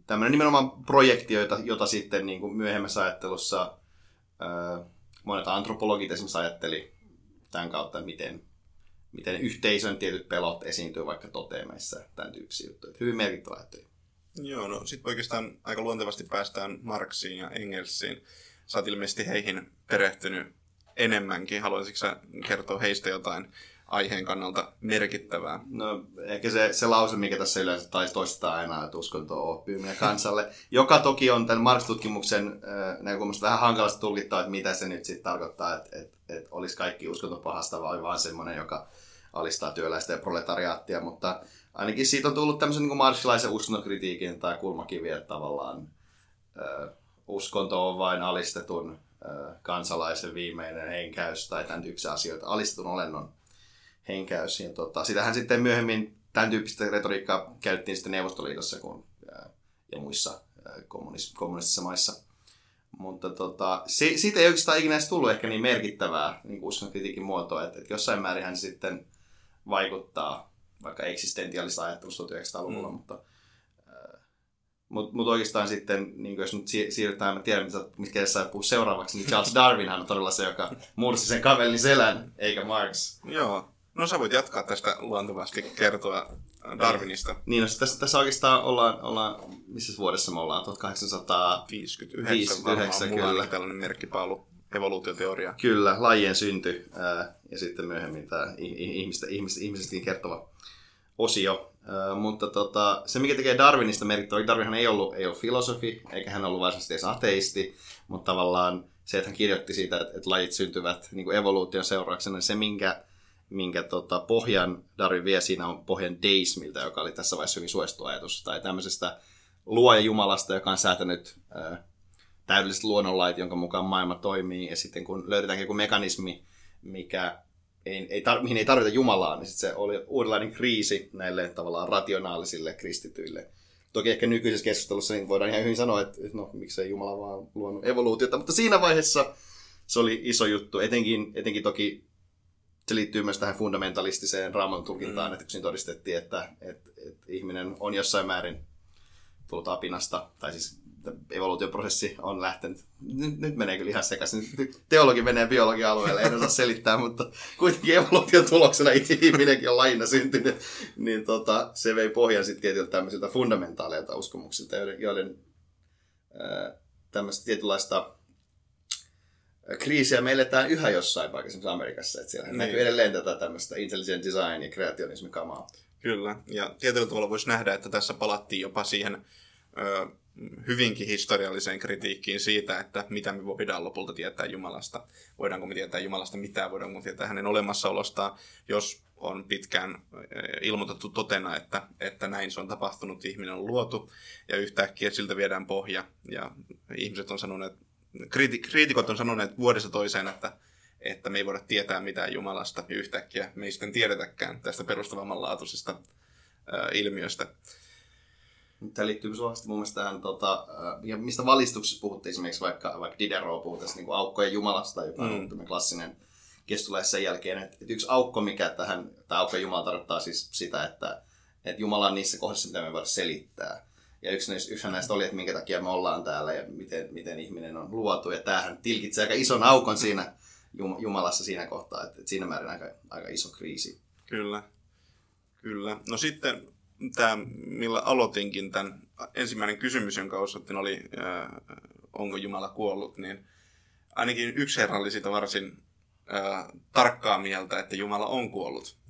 tämmöinen nimenomaan projekti, jota, jota sitten niin kuin myöhemmässä ajattelussa ää, monet antropologit esimerkiksi ajatteli tämän kautta, miten, miten yhteisön tietyt pelot esiintyy vaikka toteemeissa, tämän tyyppisiä juttuja. Hyvin merkittävä ajattelu. Joo, no sitten oikeastaan aika luontevasti päästään Marksiin ja Engelsiin sä oot ilmeisesti heihin perehtynyt enemmänkin. Haluaisitko sä kertoa heistä jotain aiheen kannalta merkittävää. No ehkä se, se lause, mikä tässä yleensä taisi toistaa aina, että uskonto on oppiminen kansalle, joka toki on tämän Marx-tutkimuksen äh, näkökulmasta vähän hankalasti tulkittaa, että mitä se nyt sitten tarkoittaa, että, että, että olisi kaikki uskonto pahasta vai vain semmoinen, joka alistaa työläistä ja proletariaattia, mutta ainakin siitä on tullut tämmöisen niin marxilaisen uskonnonkritiikin tai kulmakivi, että tavallaan äh, uskonto on vain alistetun kansalaisen viimeinen henkäys tai tämän tyyppisiä asioita, alistetun olennon henkäys. Ja tota, sitähän sitten myöhemmin tämän tyyppistä retoriikkaa käytettiin sitten Neuvostoliitossa kun, ja muissa kommunis- kommunistisissa maissa. Mutta tota, si- siitä ei oikeastaan ikinä edes tullut ehkä niin merkittävää niin kritiikin muotoa, että, että jossain määrin hän sitten vaikuttaa vaikka eksistentiaalista ajattelusta 1900-luvulla, mm. mutta mutta mut oikeastaan sitten, niin jos nyt siirrytään, mä tiedän, mitä sä puhuu seuraavaksi, niin Charles Darwin on todella se, joka mursi sen kavelin selän, eikä Marx. Joo. No sä voit jatkaa tästä luontevasti kertoa Darwinista. Niin, no, tässä, tässä oikeastaan ollaan, ollaan, missä vuodessa me ollaan? 1859 varmaan. Mulla on tällainen merkkipaalu evoluutioteoria. Kyllä, lajien synty ää, ja sitten myöhemmin tämä ihmistä, ihmistä, ihmisestäkin kertova osio. Mutta tota, se, mikä tekee Darwinista merkittävä, Darwinhan ei ollut, ei ollut filosofi, eikä hän ollut varsinaisesti edes ateisti, mutta tavallaan se, että hän kirjoitti siitä, että, että lajit syntyvät niin kuin evoluution seurauksena, niin se, minkä minkä tota, pohjan Darwin vie siinä on pohjan deismiltä, joka oli tässä vaiheessa hyvin suosittu ajatus, tai tämmöisestä luoja Jumalasta, joka on säätänyt ää, täydelliset luonnonlait, jonka mukaan maailma toimii, ja sitten kun löydetään joku mekanismi, mikä ei, ei tar- mihin ei tarvita Jumalaa, niin sitten se oli uudenlainen kriisi näille tavallaan rationaalisille kristityille. Toki ehkä nykyisessä keskustelussa niin voidaan ihan hyvin sanoa, että no miksei Jumala vaan luonut evoluutiota, mutta siinä vaiheessa se oli iso juttu, etenkin, etenkin toki se liittyy myös tähän fundamentalistiseen raamatun tulkintaan, mm. että kun siinä todistettiin, että, että, että ihminen on jossain määrin tullut apinasta, tai siis evoluutioprosessi on lähtenyt. Nyt, nyt menee kyllä ihan sekaisin. Teologi menee biologian alueelle, en osaa selittää, mutta kuitenkin evoluution tuloksena ihminenkin on lajina syntynyt. Niin tota, se vei pohjan sitten tietyiltä tämmöisiltä fundamentaaleilta uskomuksilta, joiden, joiden ää, tämmöistä tietynlaista kriisiä me eletään yhä jossain paikassa Amerikassa. Että siellä niin. näkyy edelleen tätä tämmöistä intelligent design ja kreationismi kamaa. Kyllä, ja tietyllä tavalla voisi nähdä, että tässä palattiin jopa siihen ö, hyvinkin historialliseen kritiikkiin siitä, että mitä me voidaan lopulta tietää Jumalasta. Voidaanko me tietää Jumalasta mitään, voidaanko me tietää hänen olemassaolostaan, jos on pitkään ilmoitettu totena, että, että näin se on tapahtunut, ihminen on luotu, ja yhtäkkiä siltä viedään pohja, ja ihmiset on sanoneet, kriiti, kriitikot on sanoneet vuodesta toiseen, että, että me ei voida tietää mitään Jumalasta, ja yhtäkkiä me ei sitten tiedetäkään tästä perustavammanlaatuisesta ää, ilmiöstä. Tämä liittyy vahvasti mun mielestä tähän, tota, ja mistä valistuksessa puhuttiin esimerkiksi vaikka, vaikka Diderot puhuu tästä niin kuin aukkojen jumalasta, joka on mm. klassinen kestulainen sen jälkeen, että, että yksi aukko, mikä tähän, tämä aukko Jumala tarkoittaa siis sitä, että, että Jumala on niissä kohdissa, mitä me voidaan selittää. Ja yksi näistä, yksi näistä oli, että minkä takia me ollaan täällä ja miten, miten ihminen on luotu. Ja tämähän tilkitsee aika ison aukon siinä Jumalassa siinä kohtaa, että, että siinä määrin aika, aika iso kriisi. Kyllä. Kyllä. No sitten tämä, millä aloitinkin tämän ensimmäinen kysymys, jonka osoitin, oli, äh, onko Jumala kuollut, niin ainakin yksi herra oli siitä varsin äh, tarkkaa mieltä, että Jumala on kuollut.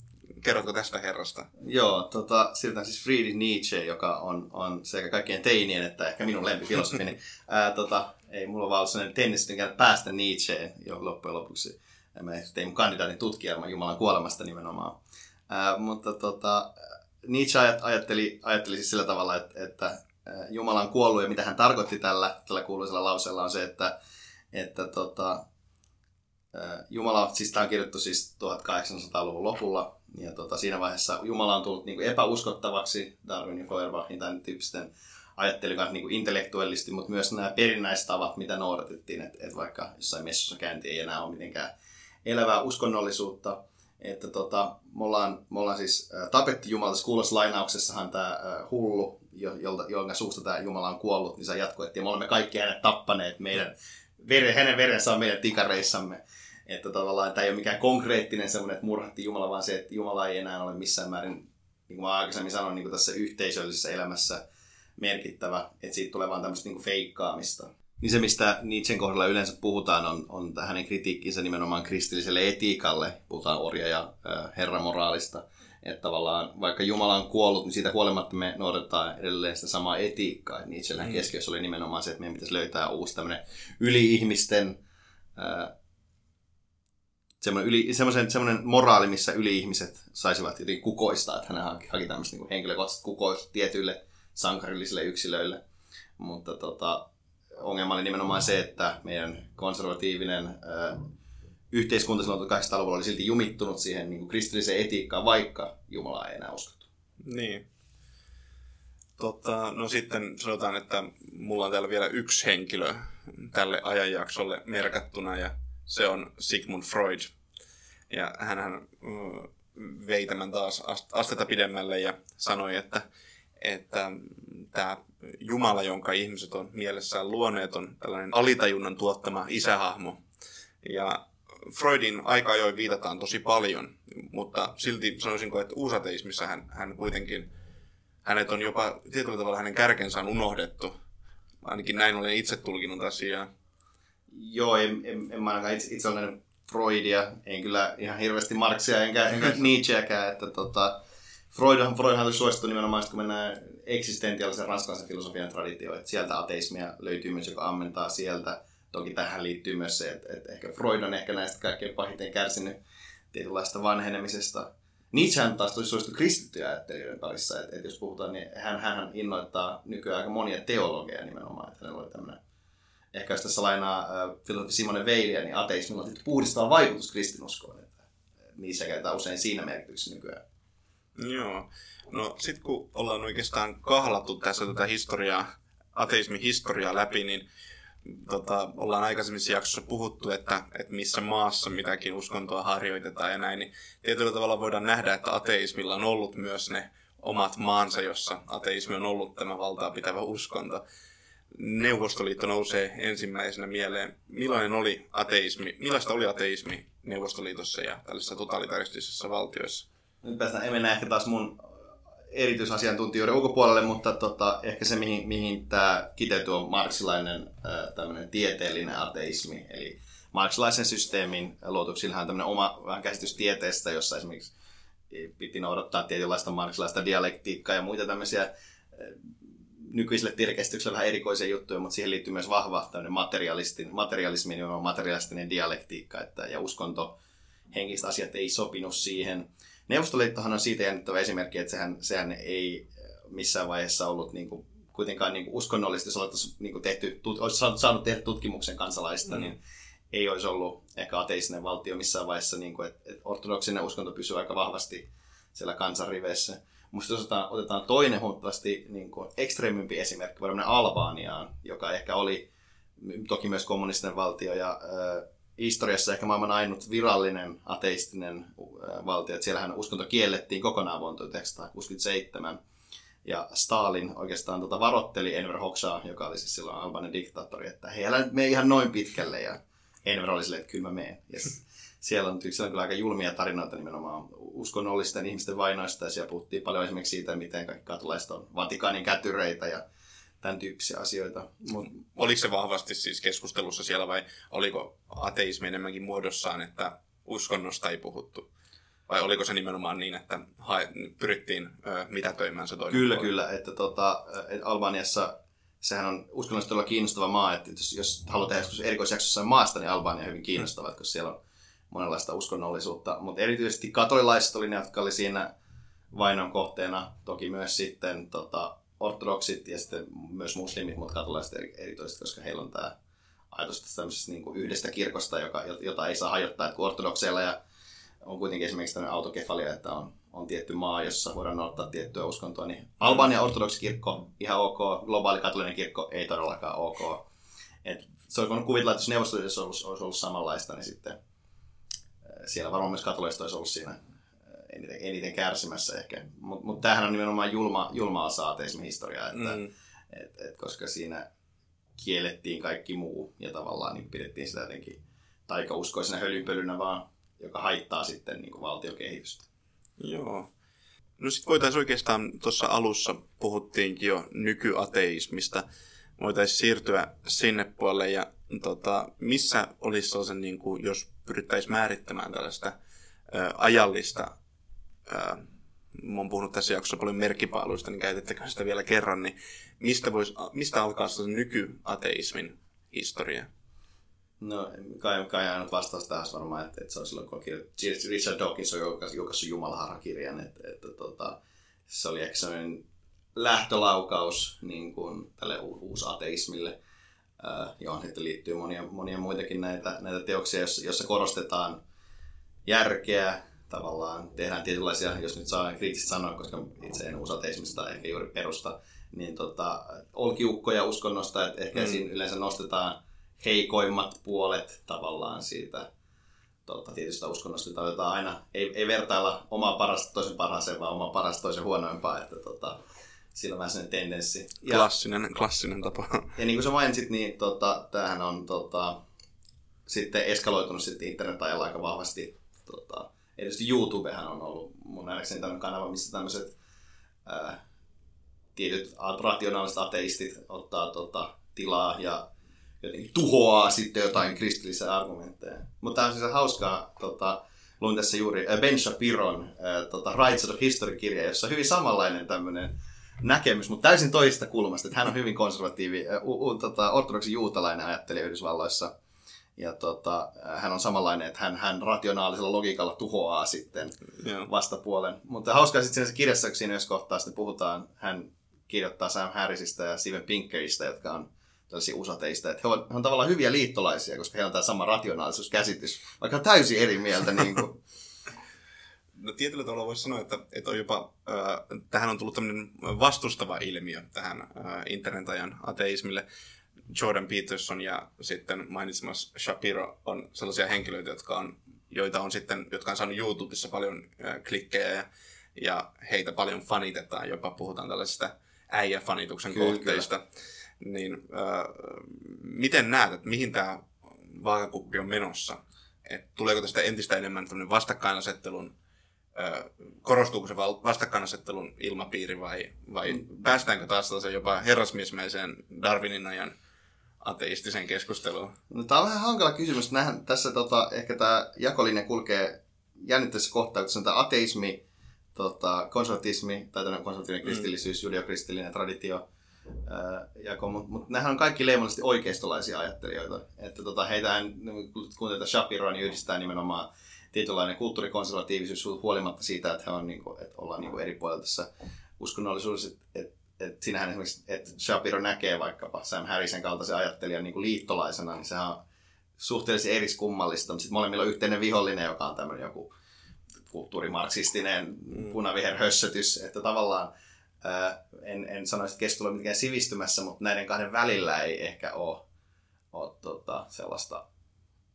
Kerrotko tästä herrasta? Joo, tota, siirrytään siis Friedrich Nietzsche, joka on, on sekä kaikkien teinien että ehkä minun lempifilosofini. Niin, ää, tota, ei mulla vaan ollut sellainen tennis, päästä Nietzscheen jo loppujen lopuksi. Mä tein mun kandidaatin tutkielman Jumalan kuolemasta nimenomaan. Ää, mutta tota, Nietzsche ajatteli, ajatteli siis sillä tavalla, että, että Jumala on kuollut ja mitä hän tarkoitti tällä, tällä kuuluisella lauseella on se, että, että tota, Jumala, siis tämä on kirjoittu siis 1800-luvun lopulla, ja tota, siinä vaiheessa Jumala on tullut niin kuin epäuskottavaksi Darwin ja Feuerbachin tämän tyyppisten ajattelijan niin kuin mutta myös nämä perinnäistavat, mitä noudatettiin, että, että vaikka jossain messussa käynti ei enää ole mitenkään elävää uskonnollisuutta, että tota, me, ollaan, me ollaan siis tapettu Jumala, kuulossa lainauksessahan tämä hullu, jolta, jonka suusta tämä Jumala on kuollut, niin se jatkoi, että me olemme kaikki hänet tappaneet, meidän, vere, hänen verensä on meidän tikareissamme. Että tavallaan tämä ei ole mikään konkreettinen semmoinen, että murhatti Jumala, vaan se, että Jumala ei enää ole missään määrin, niin kuin mä aikaisemmin sanoin, niin kuin tässä yhteisöllisessä elämässä merkittävä, että siitä tulee vaan tämmöistä niin kuin feikkaamista. Niin se, mistä Nietzschen kohdalla yleensä puhutaan, on, on hänen kritiikkinsä nimenomaan kristilliselle etiikalle. Puhutaan orja- ja herramoraalista. Että tavallaan vaikka Jumala on kuollut, niin siitä huolimatta me noudatetaan edelleen sitä samaa etiikkaa. Nietzschellä mm. keskiössä oli nimenomaan se, että meidän pitäisi löytää uusi tämmöinen yli-ihmisten semmoinen, yli, semmoinen, semmoinen moraali, missä yli-ihmiset saisivat jotenkin kukoistaa, että hän haki, haki tämmöistä niin henkilökohtaista kukoista tietyille sankarillisille yksilöille. Mutta tota, ongelma oli nimenomaan se, että meidän konservatiivinen yhteiskunta silloin 1800-luvulla oli silti jumittunut siihen niin kuin kristilliseen etiikkaan, vaikka Jumalaa ei enää uskottu. Niin. Tota, no sitten sanotaan, että mulla on täällä vielä yksi henkilö tälle ajanjaksolle merkattuna ja se on Sigmund Freud. Ja hän vei tämän taas astetta pidemmälle ja sanoi, että, että tämä Jumala, jonka ihmiset on mielessään luoneet, on tällainen alitajunnan tuottama isähahmo. Ja Freudin aika ajoin viitataan tosi paljon, mutta silti sanoisinko, että uusateismissa hän, hän kuitenkin, hänet on jopa tietyllä tavalla hänen kärkensä on unohdettu. Ainakin näin olen itse tulkinut asiaa. Joo, en, en, en mä ainakaan itse, itse olen Freudia, en kyllä ihan hirveästi Marxia enkä, enkä Nietzscheäkään, että tota, Freudhan, Freudhan oli suosittu nimenomaan, kun mennään eksistentiaalisen ranskalaisen filosofian traditioon, että sieltä ateismia löytyy myös, joka ammentaa sieltä. Toki tähän liittyy myös se, että, että ehkä Freud on ehkä näistä kaikkein pahiten kärsinyt tietynlaista vanhenemisesta. Nietzschehän taas tosi suosittu kristittyjä ajattelijoiden parissa, että, että jos puhutaan, niin hän, hän innoittaa nykyään aika monia teologeja nimenomaan, että hänellä oli tämmöinen ehkä jos tässä lainaa filosofi Simone Veiliä, niin ateismilla on puhdistava vaikutus kristinuskoon. Että niissä käytetään usein siinä merkityksessä nykyään. Joo. No sitten kun ollaan oikeastaan kahlattu tässä tätä historiaa, ateismin historiaa läpi, niin tota, ollaan aikaisemmissa jaksossa puhuttu, että, että missä maassa mitäkin uskontoa harjoitetaan ja näin, niin tietyllä tavalla voidaan nähdä, että ateismilla on ollut myös ne omat maansa, jossa ateismi on ollut tämä valtaa pitävä uskonto. Neuvostoliitto nousee ensimmäisenä mieleen. Millainen oli ateismi, millaista oli ateismi Neuvostoliitossa ja tällaisissa totalitaristisissa valtioissa? Nyt päästään, en mennä ehkä taas mun erityisasiantuntijoiden ulkopuolelle, mutta tota, ehkä se, mihin, mihin tämä kiteytyy, on marksilainen tämmöinen tieteellinen ateismi. Eli marksilaisen systeemin luotuksilla on tämmöinen oma vähän käsitys tieteestä, jossa esimerkiksi piti noudattaa tietynlaista marksilaista dialektiikkaa ja muita tämmöisiä nykyiselle tiedekäsitykselle vähän erikoisia juttuja, mutta siihen liittyy myös vahva materialistin, materialismi, on materialistinen dialektiikka että, ja uskonto, henkiset asiat ei sopinut siihen. Neuvostoliittohan on siitä jännittävä esimerkki, että sehän, sehän ei missään vaiheessa ollut niin kuin, kuitenkaan niin kuin uskonnollisesti, jos oltaisiin niin kuin tehty, tut, olisi saanut tehdä tutkimuksen kansalaista, mm. niin ei olisi ollut ehkä ateistinen valtio missään vaiheessa, niin kuin, että, että ortodoksinen uskonto pysyy aika vahvasti siellä kansanriveissä. Musta jos otetaan, otetaan toinen huomattavasti niin kuin ekstreemimpi esimerkki, voidaan Albaaniaan, joka ehkä oli toki myös kommunistinen valtio ja äh, historiassa ehkä maailman ainut virallinen ateistinen valtio, että siellähän uskonto kiellettiin kokonaan vuonna 1967. Ja Stalin oikeastaan tota varotteli Enver Hoxhaa, joka oli siis silloin Albanian diktaattori, että hei, älä mene ihan noin pitkälle. Ja Enver oli silleen, että kyllä mä menen. Ja siellä on, siellä on kyllä aika julmia tarinoita nimenomaan uskonnollisten ihmisten vainoista. Ja siellä puhuttiin paljon esimerkiksi siitä, miten kaikki katolaiset on Vatikaanin kätyreitä ja tämän tyyppisiä asioita. Mut... Oliko se vahvasti siis keskustelussa siellä vai oliko ateismi enemmänkin muodossaan, että uskonnosta ei puhuttu? Vai oliko se nimenomaan niin, että hae, pyrittiin ö, mitätöimään se toinen Kyllä, kyllä. Että tota, Albaniassa sehän on uskonnollisesti todella kiinnostava maa. Että jos, jos haluat tehdä joskus erikoisjaksossa maasta, niin Albania on hyvin kiinnostava, mm. koska siellä on monenlaista uskonnollisuutta. Mutta erityisesti katolilaiset oli ne, jotka oli siinä vainon kohteena. Toki myös sitten tota, ortodoksit ja sitten myös muslimit, mutta katolaiset erityisesti, koska heillä on tämä ajatus tämmöisestä niin kuin yhdestä kirkosta, joka, jota ei saa hajottaa, että kun ortodokseilla ja on kuitenkin esimerkiksi tämmöinen autokefalia, että on, on tietty maa, jossa voidaan noudattaa tiettyä uskontoa, niin Albania ortodoksi kirkko ihan ok, globaali katolinen kirkko ei todellakaan ok. Et se olisi voinut kuvitella, että jos neuvostoliitossa olisi, olisi ollut samanlaista, niin sitten siellä varmaan myös katoliset olisi ollut siinä eniten, eniten kärsimässä ehkä. Mutta mut tämähän on nimenomaan julma, julma osa ateismin historiaa, että mm. et, et, koska siinä kiellettiin kaikki muu ja tavallaan niin pidettiin sitä jotenkin taikauskoisena hölynpölynä vaan, joka haittaa sitten niin kuin valtiokehitystä. Joo. No sitten voitaisiin oikeastaan tuossa alussa puhuttiinkin jo nykyateismista, voitaisiin siirtyä sinne puolelle. Ja tota, missä olisi sellaisen, niin kuin, jos pyrittäisiin määrittämään tällaista ö, ajallista, ö, mä oon puhunut tässä jaksossa paljon merkkipaaluista, niin käytettekö sitä vielä kerran, niin mistä, vois, mistä alkaa se nykyateismin historia? No, kai, kai aina vastaus tähän varmaan, että, että se on silloin, kun Richard Dawkins on julkaissut Jumalaharha-kirjan, että, että tota, se oli ehkä sellainen lähtölaukaus niin kuin tälle u- ateismille, äh, johon sitten liittyy monia, monia muitakin näitä, näitä teoksia, joissa, korostetaan järkeä, tavallaan tehdään tietynlaisia, jos nyt saa kriittisesti sanoa, koska itse en usateismista ehkä juuri perusta, niin tota, olkiukkoja uskonnosta, että ehkä mm. siinä yleensä nostetaan heikoimmat puolet tavallaan siitä tota, tietystä uskonnosta, jota aina, ei, ei vertailla omaa parasta toisen parhaaseen, vaan omaa parasta toisen huonoimpaa, että tota, sillä on vähän sellainen tendenssi. Ja, klassinen, klassinen tapa. Ja niin kuin sä mainitsit, niin tota, tämähän on tota, sitten eskaloitunut sitten internet-ajalla aika vahvasti. Tota, erityisesti YouTubehan on ollut mun nähdäkseni tämmöinen kanava, missä tämmöiset tietyt rationaaliset ateistit ottaa tota, tilaa ja jotenkin tuhoaa sitten jotain kristillisiä argumentteja. Mutta tämä on siis hauskaa, tota, luin tässä juuri Ben Shapiron tota, Rights of History-kirja, jossa on hyvin samanlainen tämmöinen näkemys, mutta täysin toisesta kulmasta. Että hän on hyvin konservatiivi, u, u, tota, ortodoksi juutalainen ajattelija Yhdysvalloissa. Ja tota, hän on samanlainen, että hän, hän rationaalisella logiikalla tuhoaa sitten yeah. vastapuolen. Mutta hauskaa sitten siinä kirjassa, siinä jos kohtaa sitten puhutaan, hän kirjoittaa Sam Harrisista ja Steven Pinkeristä, jotka on tällaisia usateista, että he on, he on tavallaan hyviä liittolaisia, koska heillä on tämä sama rationaalisuuskäsitys, vaikka on täysin eri mieltä. niin kuin. No tietyllä tavalla voisi sanoa, että, että on jopa, äh, tähän on tullut tämmöinen vastustava ilmiö tähän äh, internetajan ateismille. Jordan Peterson ja sitten mainitsemas Shapiro on sellaisia henkilöitä, jotka on, joita on sitten, jotka on saanut YouTubessa paljon klikkejä ja, ja heitä paljon fanitetaan, jopa puhutaan tällaisista äijäfanituksen kyllä, kohteista. Kyllä niin äh, miten näet, että mihin tämä vaakakuppi on menossa? Et tuleeko tästä entistä enemmän vastakkainasettelun, korostuuko se vastakkainasettelun ilmapiiri vai, vai mm. päästäänkö taas jopa herrasmiesmäiseen Darwinin ajan ateistiseen keskusteluun? No, tämä on vähän hankala kysymys. Nähän, tässä tota, ehkä tämä jakolinja kulkee jännittävässä kohtaa, kun tämä ateismi, tota, konservatismi, tai konservatiivinen kristillisyys, mm. judeokristillinen traditio, jako, mutta mut nehän on kaikki leimallisesti oikeistolaisia ajattelijoita. Että tota, heitä kun tätä Shapiroa, niin yhdistää nimenomaan tietynlainen kulttuurikonservatiivisuus huolimatta siitä, että, he on, niin kuin, että ollaan niin kuin eri puolilla tässä uskonnollisuudessa. Että et, et siinähän esimerkiksi, että Shapiro näkee vaikkapa Sam Harrisen kaltaisen ajattelijan niin kuin liittolaisena, niin sehän on suhteellisen eriskummallista, mutta sitten molemmilla on yhteinen vihollinen, joka on tämmöinen joku kulttuurimarksistinen mm. punaviherhössötys, että tavallaan en, en sanoisi, että keskustelu on mitenkään sivistymässä, mutta näiden kahden välillä ei ehkä ole, ole tota, sellaista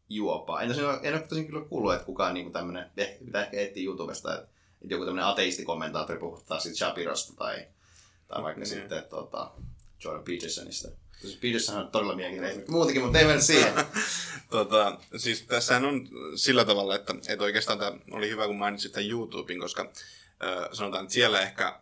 juopaa. En, tosiaan, en ole tosin kyllä kuullut, että kukaan niin tämmöinen, pitää ehkä etsiä YouTubesta, että, että joku tämmöinen ateistikommentaattori puhuttaa siitä Shapirosta tai, tai vaikka mm, sitten tota, Jordan Petersonista. Peterson on todella mielenkiintoinen muutenkin, mutta ei mennä siihen. tota, siis tässähän on sillä tavalla, että, että oikeastaan tämä oli hyvä, kun mainitsit tämän YouTuben, koska äh, sanotaan, että siellä ehkä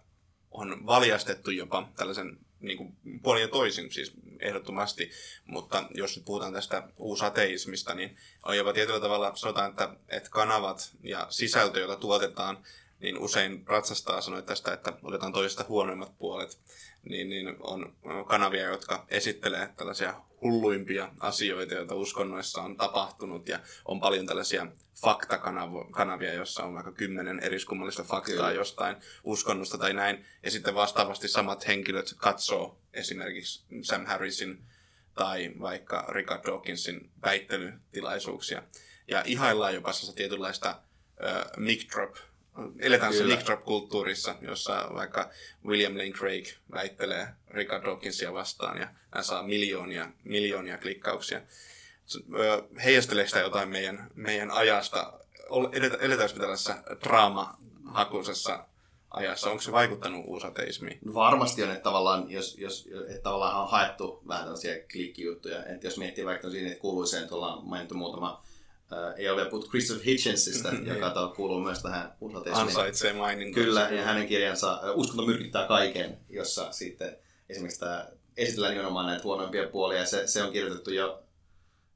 on valjastettu jopa tällaisen niin kuin puolin ja toisin siis ehdottomasti, mutta jos nyt puhutaan tästä uusateismista, niin on jopa tietyllä tavalla, sanotaan, että, että kanavat ja sisältö, jota tuotetaan, niin usein ratsastaa sanoi tästä, että otetaan toisesta huonoimmat puolet, niin, niin on kanavia, jotka esittelee tällaisia hulluimpia asioita, joita uskonnoissa on tapahtunut, ja on paljon tällaisia faktakanavia, jossa on vaikka kymmenen eriskummallista faktaa Kyllä. jostain uskonnosta tai näin, ja sitten vastaavasti samat henkilöt katsoo esimerkiksi Sam Harrisin tai vaikka Richard Dawkinsin väittelytilaisuuksia, ja ihaillaan jopa tietynlaista äh, mic drop eletään se mic drop-kulttuurissa, jossa vaikka William Lane Craig väittelee Richard Dawkinsia vastaan ja hän saa miljoonia, miljoonia klikkauksia. Heijastelee sitä jotain meidän, meidän ajasta. Eletäänkö tällaisessa draama-hakuisessa ajassa? Onko se vaikuttanut uusateismiin? No varmasti on, että tavallaan, jos, jos, että tavallaan on haettu vähän tällaisia klikkijuttuja. Että jos miettii vaikka siinä, että kuuluiseen, tuolla mainittu muutama ei ole vielä puhuttu Christopher Hitchensista, mm-hmm. joka kuuluu myös tähän usateismiin. Ansaitsee mainintaa. Kyllä, ja hänen kirjansa Uskonto myrkyttää kaiken, jossa sitten esimerkiksi tämä esitellään nimenomaan näitä huonoimpia puolia. Ja se, se on kirjoitettu jo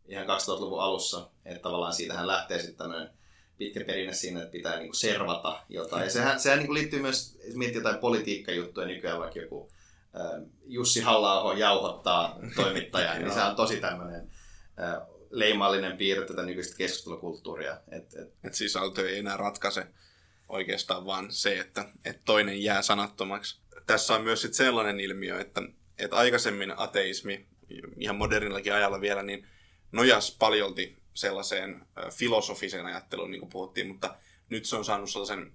ihan 2000-luvun alussa, että tavallaan siitähän lähtee sitten tämmöinen pitkä perinne siinä, että pitää niinku servata jotain. Ja sehän, sehän niinku liittyy myös, jos miettii jotain politiikkajuttuja nykyään, vaikka joku äh, Jussi halla jauhottaa toimittajaa, niin se on tosi tämmöinen äh, leimallinen piirre tätä nykyistä keskustelukulttuuria. Et, et... Et sisältö ei enää ratkaise oikeastaan vaan se, että, että toinen jää sanattomaksi. Tässä on myös sit sellainen ilmiö, että, että aikaisemmin ateismi, ihan modernillakin ajalla vielä, niin nojas paljolti sellaiseen filosofiseen ajatteluun, niin kuin puhuttiin, mutta nyt se on saanut sellaisen,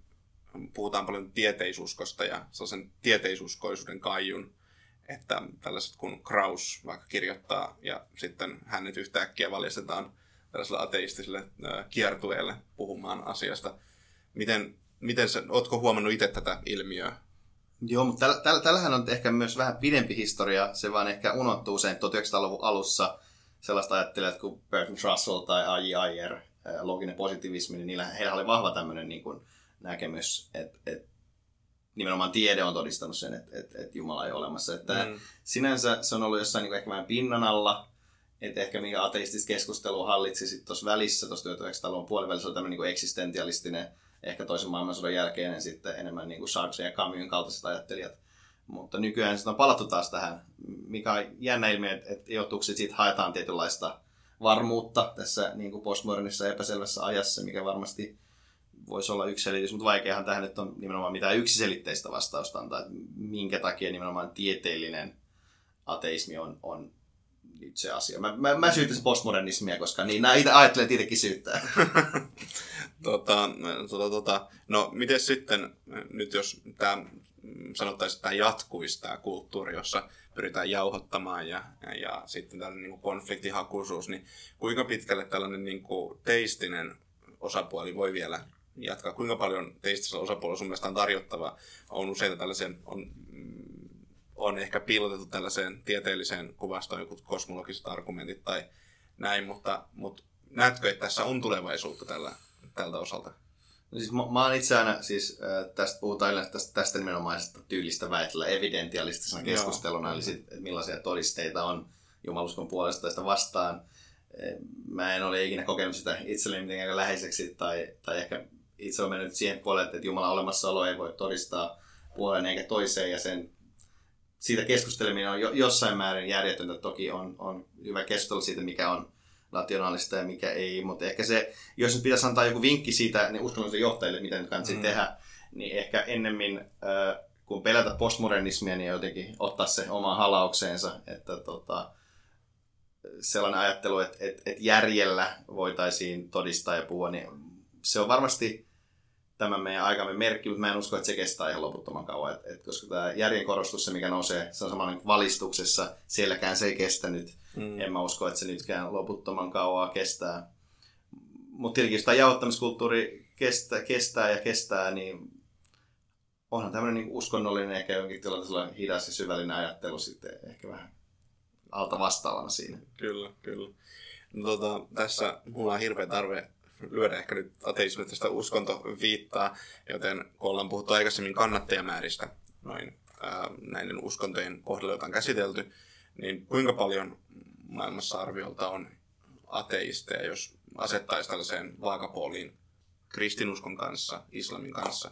puhutaan paljon tieteisuskosta ja sellaisen tieteisuskoisuuden kaijun, että tällaiset kun Kraus vaikka kirjoittaa ja sitten hänet yhtäkkiä valjastetaan tällaiselle ateistiselle kiertueelle puhumaan asiasta. Miten, miten sä, ootko huomannut itse tätä ilmiöä? Joo, mutta täl, täl, tällähän on ehkä myös vähän pidempi historia. Se vaan ehkä unohtuu sen 1900-luvun alussa sellaista ajattelijat kuin Bertrand Russell tai A.J. Ayer, loginen positivismi, niin niillä, heillä oli vahva tämmöinen niin kuin, näkemys, että, että nimenomaan tiede on todistanut sen, että, että, että Jumala ei ole olemassa. Että mm. Sinänsä se on ollut jossain niin ehkä vähän pinnan alla, että ehkä mikä ateistista keskustelua hallitsi sitten tuossa välissä, tuossa 1900-luvun puolivälissä oli tämmöinen niin eksistentialistinen, ehkä toisen maailmansodan jälkeinen sitten enemmän niin kuin Sartre ja Camusin kaltaiset ajattelijat. Mutta nykyään sitten on palattu taas tähän, mikä on jännä ilmiö, että, että johtuuko siitä haetaan tietynlaista varmuutta tässä niin kuin postmodernissa epäselvässä ajassa, mikä varmasti voisi olla yksi selitys, mutta vaikeahan tähän nyt on nimenomaan mitään yksiselitteistä vastausta antaa, että minkä takia nimenomaan tieteellinen ateismi on, on nyt se asia. Mä, mä, mä syytäisin postmodernismia, koska niin nämä itse ajattelen itsekin syyttää. tota, tota, tota. No, miten sitten, nyt jos tämä sanottaisiin, että tämä jatkuisi tämä kulttuuri, jossa pyritään jauhottamaan ja, ja, ja sitten tällainen niin kuin konfliktihakuisuus, niin kuinka pitkälle tällainen niin kuin teistinen osapuoli voi vielä jatkaa? Kuinka paljon teistisellä osapuolella sun mielestä on tarjottavaa? On useita tällaisen, on, on ehkä piilotettu tällaiseen tieteelliseen kuvastoon joku kosmologiset argumentit tai näin, mutta, mutta näetkö, että tässä on tulevaisuutta tällä, tältä osalta? No siis mä, mä oon itse aina, siis äh, tästä puhutaan yleensä tästä, tästä nimenomaisesta tyylistä väitellä evidentialistisena keskusteluna, Joo. eli sit, millaisia todisteita on jumaluskon puolesta sitä vastaan. Mä en ole ikinä kokenut sitä itselleni mitenkään läheiseksi, tai, tai ehkä itse olen mennyt siihen puolelle, että Jumalan olemassaolo ei voi todistaa puoleen eikä toiseen, ja sen siitä keskusteleminen on jo, jossain määrin järjetöntä. Toki on, on hyvä keskustelu siitä, mikä on rationaalista ja mikä ei, mutta ehkä se, jos nyt pitäisi antaa joku vinkki siitä niin uskonnollisille johtajille, mitä nyt kannattaa mm. tehdä, niin ehkä ennemmin äh, kun pelätä postmodernismia, niin jotenkin ottaa se oma halaukseensa, että tota, sellainen ajattelu, että, että, että järjellä voitaisiin todistaa ja puhua, niin se on varmasti tämän meidän aikamme merkki, mutta mä en usko, että se kestää ihan loputtoman kauan. Et, et, koska tämä järjen korostus, se mikä nousee, se on samalla valistuksessa, sielläkään se ei kestänyt. Mm. En mä usko, että se nytkään loputtoman kauan kestää. Mutta tietenkin, jos tämä jaottamiskulttuuri kestää, kestää ja kestää, niin onhan tämmöinen niin uskonnollinen ehkä jonkin tilanteella hidas ja syvällinen ajattelu sitten ehkä vähän alta vastaavana siinä. Kyllä, kyllä. No, tota, tässä mulla on hirveä tarve lyödä ehkä nyt ateismista uskontoviittaa, joten kun ollaan puhuttu aikaisemmin kannattajamääristä noin ää, näiden uskontojen kohdalla, joita on käsitelty, niin kuinka paljon maailmassa arviolta on ateisteja, jos asettaisi tällaiseen vaakapuoliin kristinuskon kanssa, islamin kanssa,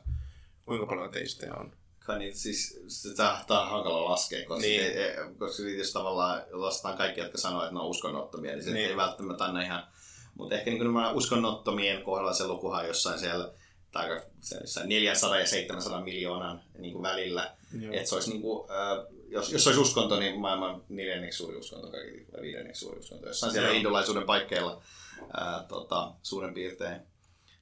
kuinka paljon ateisteja on? Kai niin, siis tämä, tämä on hankala laskea, koska, niin. ei, koska jos tavallaan lasketaan kaikki, jotka sanoo, että ne on uskonnottomia, niin se niin. ei välttämättä aina ihan mutta ehkä niin uskonnottomien kohdalla se lukuhan on jossain siellä tai jossain 400 ja 700 miljoonan niin kuin välillä. Että se olisi niin kuin, äh, jos, jos olisi uskonto, niin maailman neljänneksi suuri uskonto, kaikki viidenneksi suuri uskonto. Jossain siellä indolaisuuden paikkeilla äh, tota, suurin piirtein.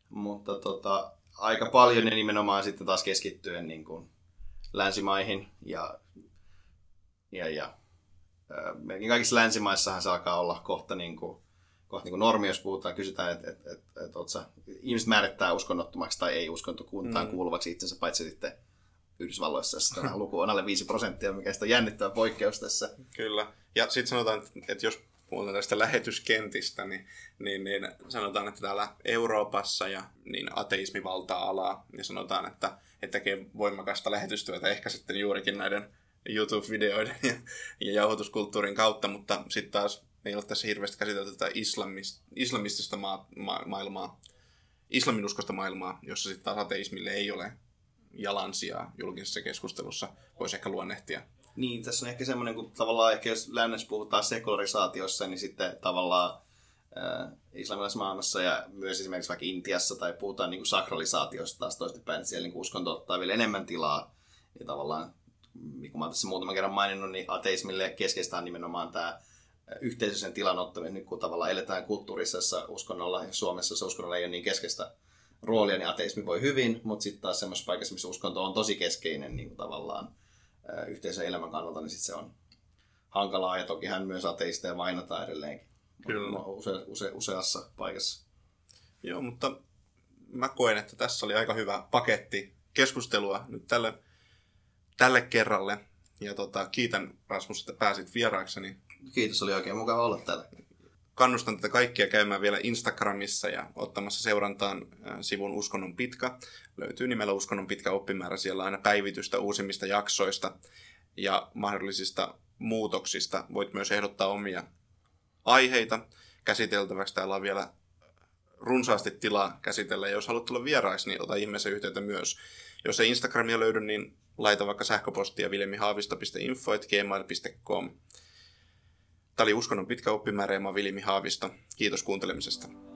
Mutta tota, aika paljon ne nimenomaan sitten taas keskittyen niin kuin länsimaihin ja, ja, ja äh, melkein kaikissa länsimaissahan se alkaa olla kohta niin kuin, kohta niin normi, jos puhutaan, kysytään, että et, et, et, et, ihmiset määrittää uskonnottomaksi tai ei uskontokuntaan mm. kuuluvaksi itsensä, paitsi sitten Yhdysvalloissa, jossa tämä luku on alle 5 prosenttia, mikä on jännittävä poikkeus tässä. Kyllä. Ja sitten sanotaan, että jos puhutaan tästä lähetyskentistä, niin, niin, niin sanotaan, että täällä Euroopassa ja niin ateismi valtaa alaa, niin sanotaan, että, että tekee voimakasta lähetystyötä ehkä sitten juurikin näiden YouTube-videoiden ja, ja jauhotuskulttuurin kautta, mutta sitten taas ei ole tässä hirveästi käsitelty tätä islamist, islamistista ma- ma- maailmaa, islaminuskosta maailmaa, jossa sitten taas ateismille ei ole jalansijaa julkisessa keskustelussa, voisi ehkä luonnehtia. Niin, tässä on ehkä semmoinen, kun tavallaan ehkä jos lännessä puhutaan sekularisaatiossa, niin sitten tavallaan äh, islamilaisessa maailmassa ja myös esimerkiksi vaikka Intiassa tai puhutaan niin kuin sakralisaatiosta taas toistepäin, että siellä niin kuin uskonto ottaa vielä enemmän tilaa. Ja tavallaan, niin kuin mä olen tässä muutaman kerran maininnut, niin ateismille keskeistä on nimenomaan tämä yhteisöisen tilan ottaminen, nyt kun tavallaan eletään kulttuurissa, jossa uskonnolla ja Suomessa se uskonnolla ei ole niin keskeistä roolia, niin ateismi voi hyvin, mutta sitten taas semmoisessa paikassa, missä uskonto on tosi keskeinen niin tavallaan yhteisön elämän kannalta, niin sit se on hankalaa ja toki hän myös ateisteja vainataan edelleenkin. Kyllä. Use, use, useassa paikassa. Joo, mutta mä koen, että tässä oli aika hyvä paketti keskustelua nyt tälle, tälle kerralle. Ja tota, kiitän Rasmus, että pääsit vieraakseni. Kiitos, oli oikein mukava olla täällä. Kannustan tätä kaikkia käymään vielä Instagramissa ja ottamassa seurantaan sivun Uskonnon pitkä. Löytyy nimellä Uskonnon pitkä oppimäärä. Siellä aina päivitystä uusimmista jaksoista ja mahdollisista muutoksista. Voit myös ehdottaa omia aiheita käsiteltäväksi. Täällä on vielä runsaasti tilaa käsitellä. Ja jos haluat tulla vieraiksi, niin ota ihmeessä yhteyttä myös. Jos ei Instagramia löydy, niin laita vaikka sähköpostia viljemihaavisto.info.gmail.com. Tämä oli Uskonnon pitkä oppimäärä ja mä Viljemi Haavisto. Kiitos kuuntelemisesta.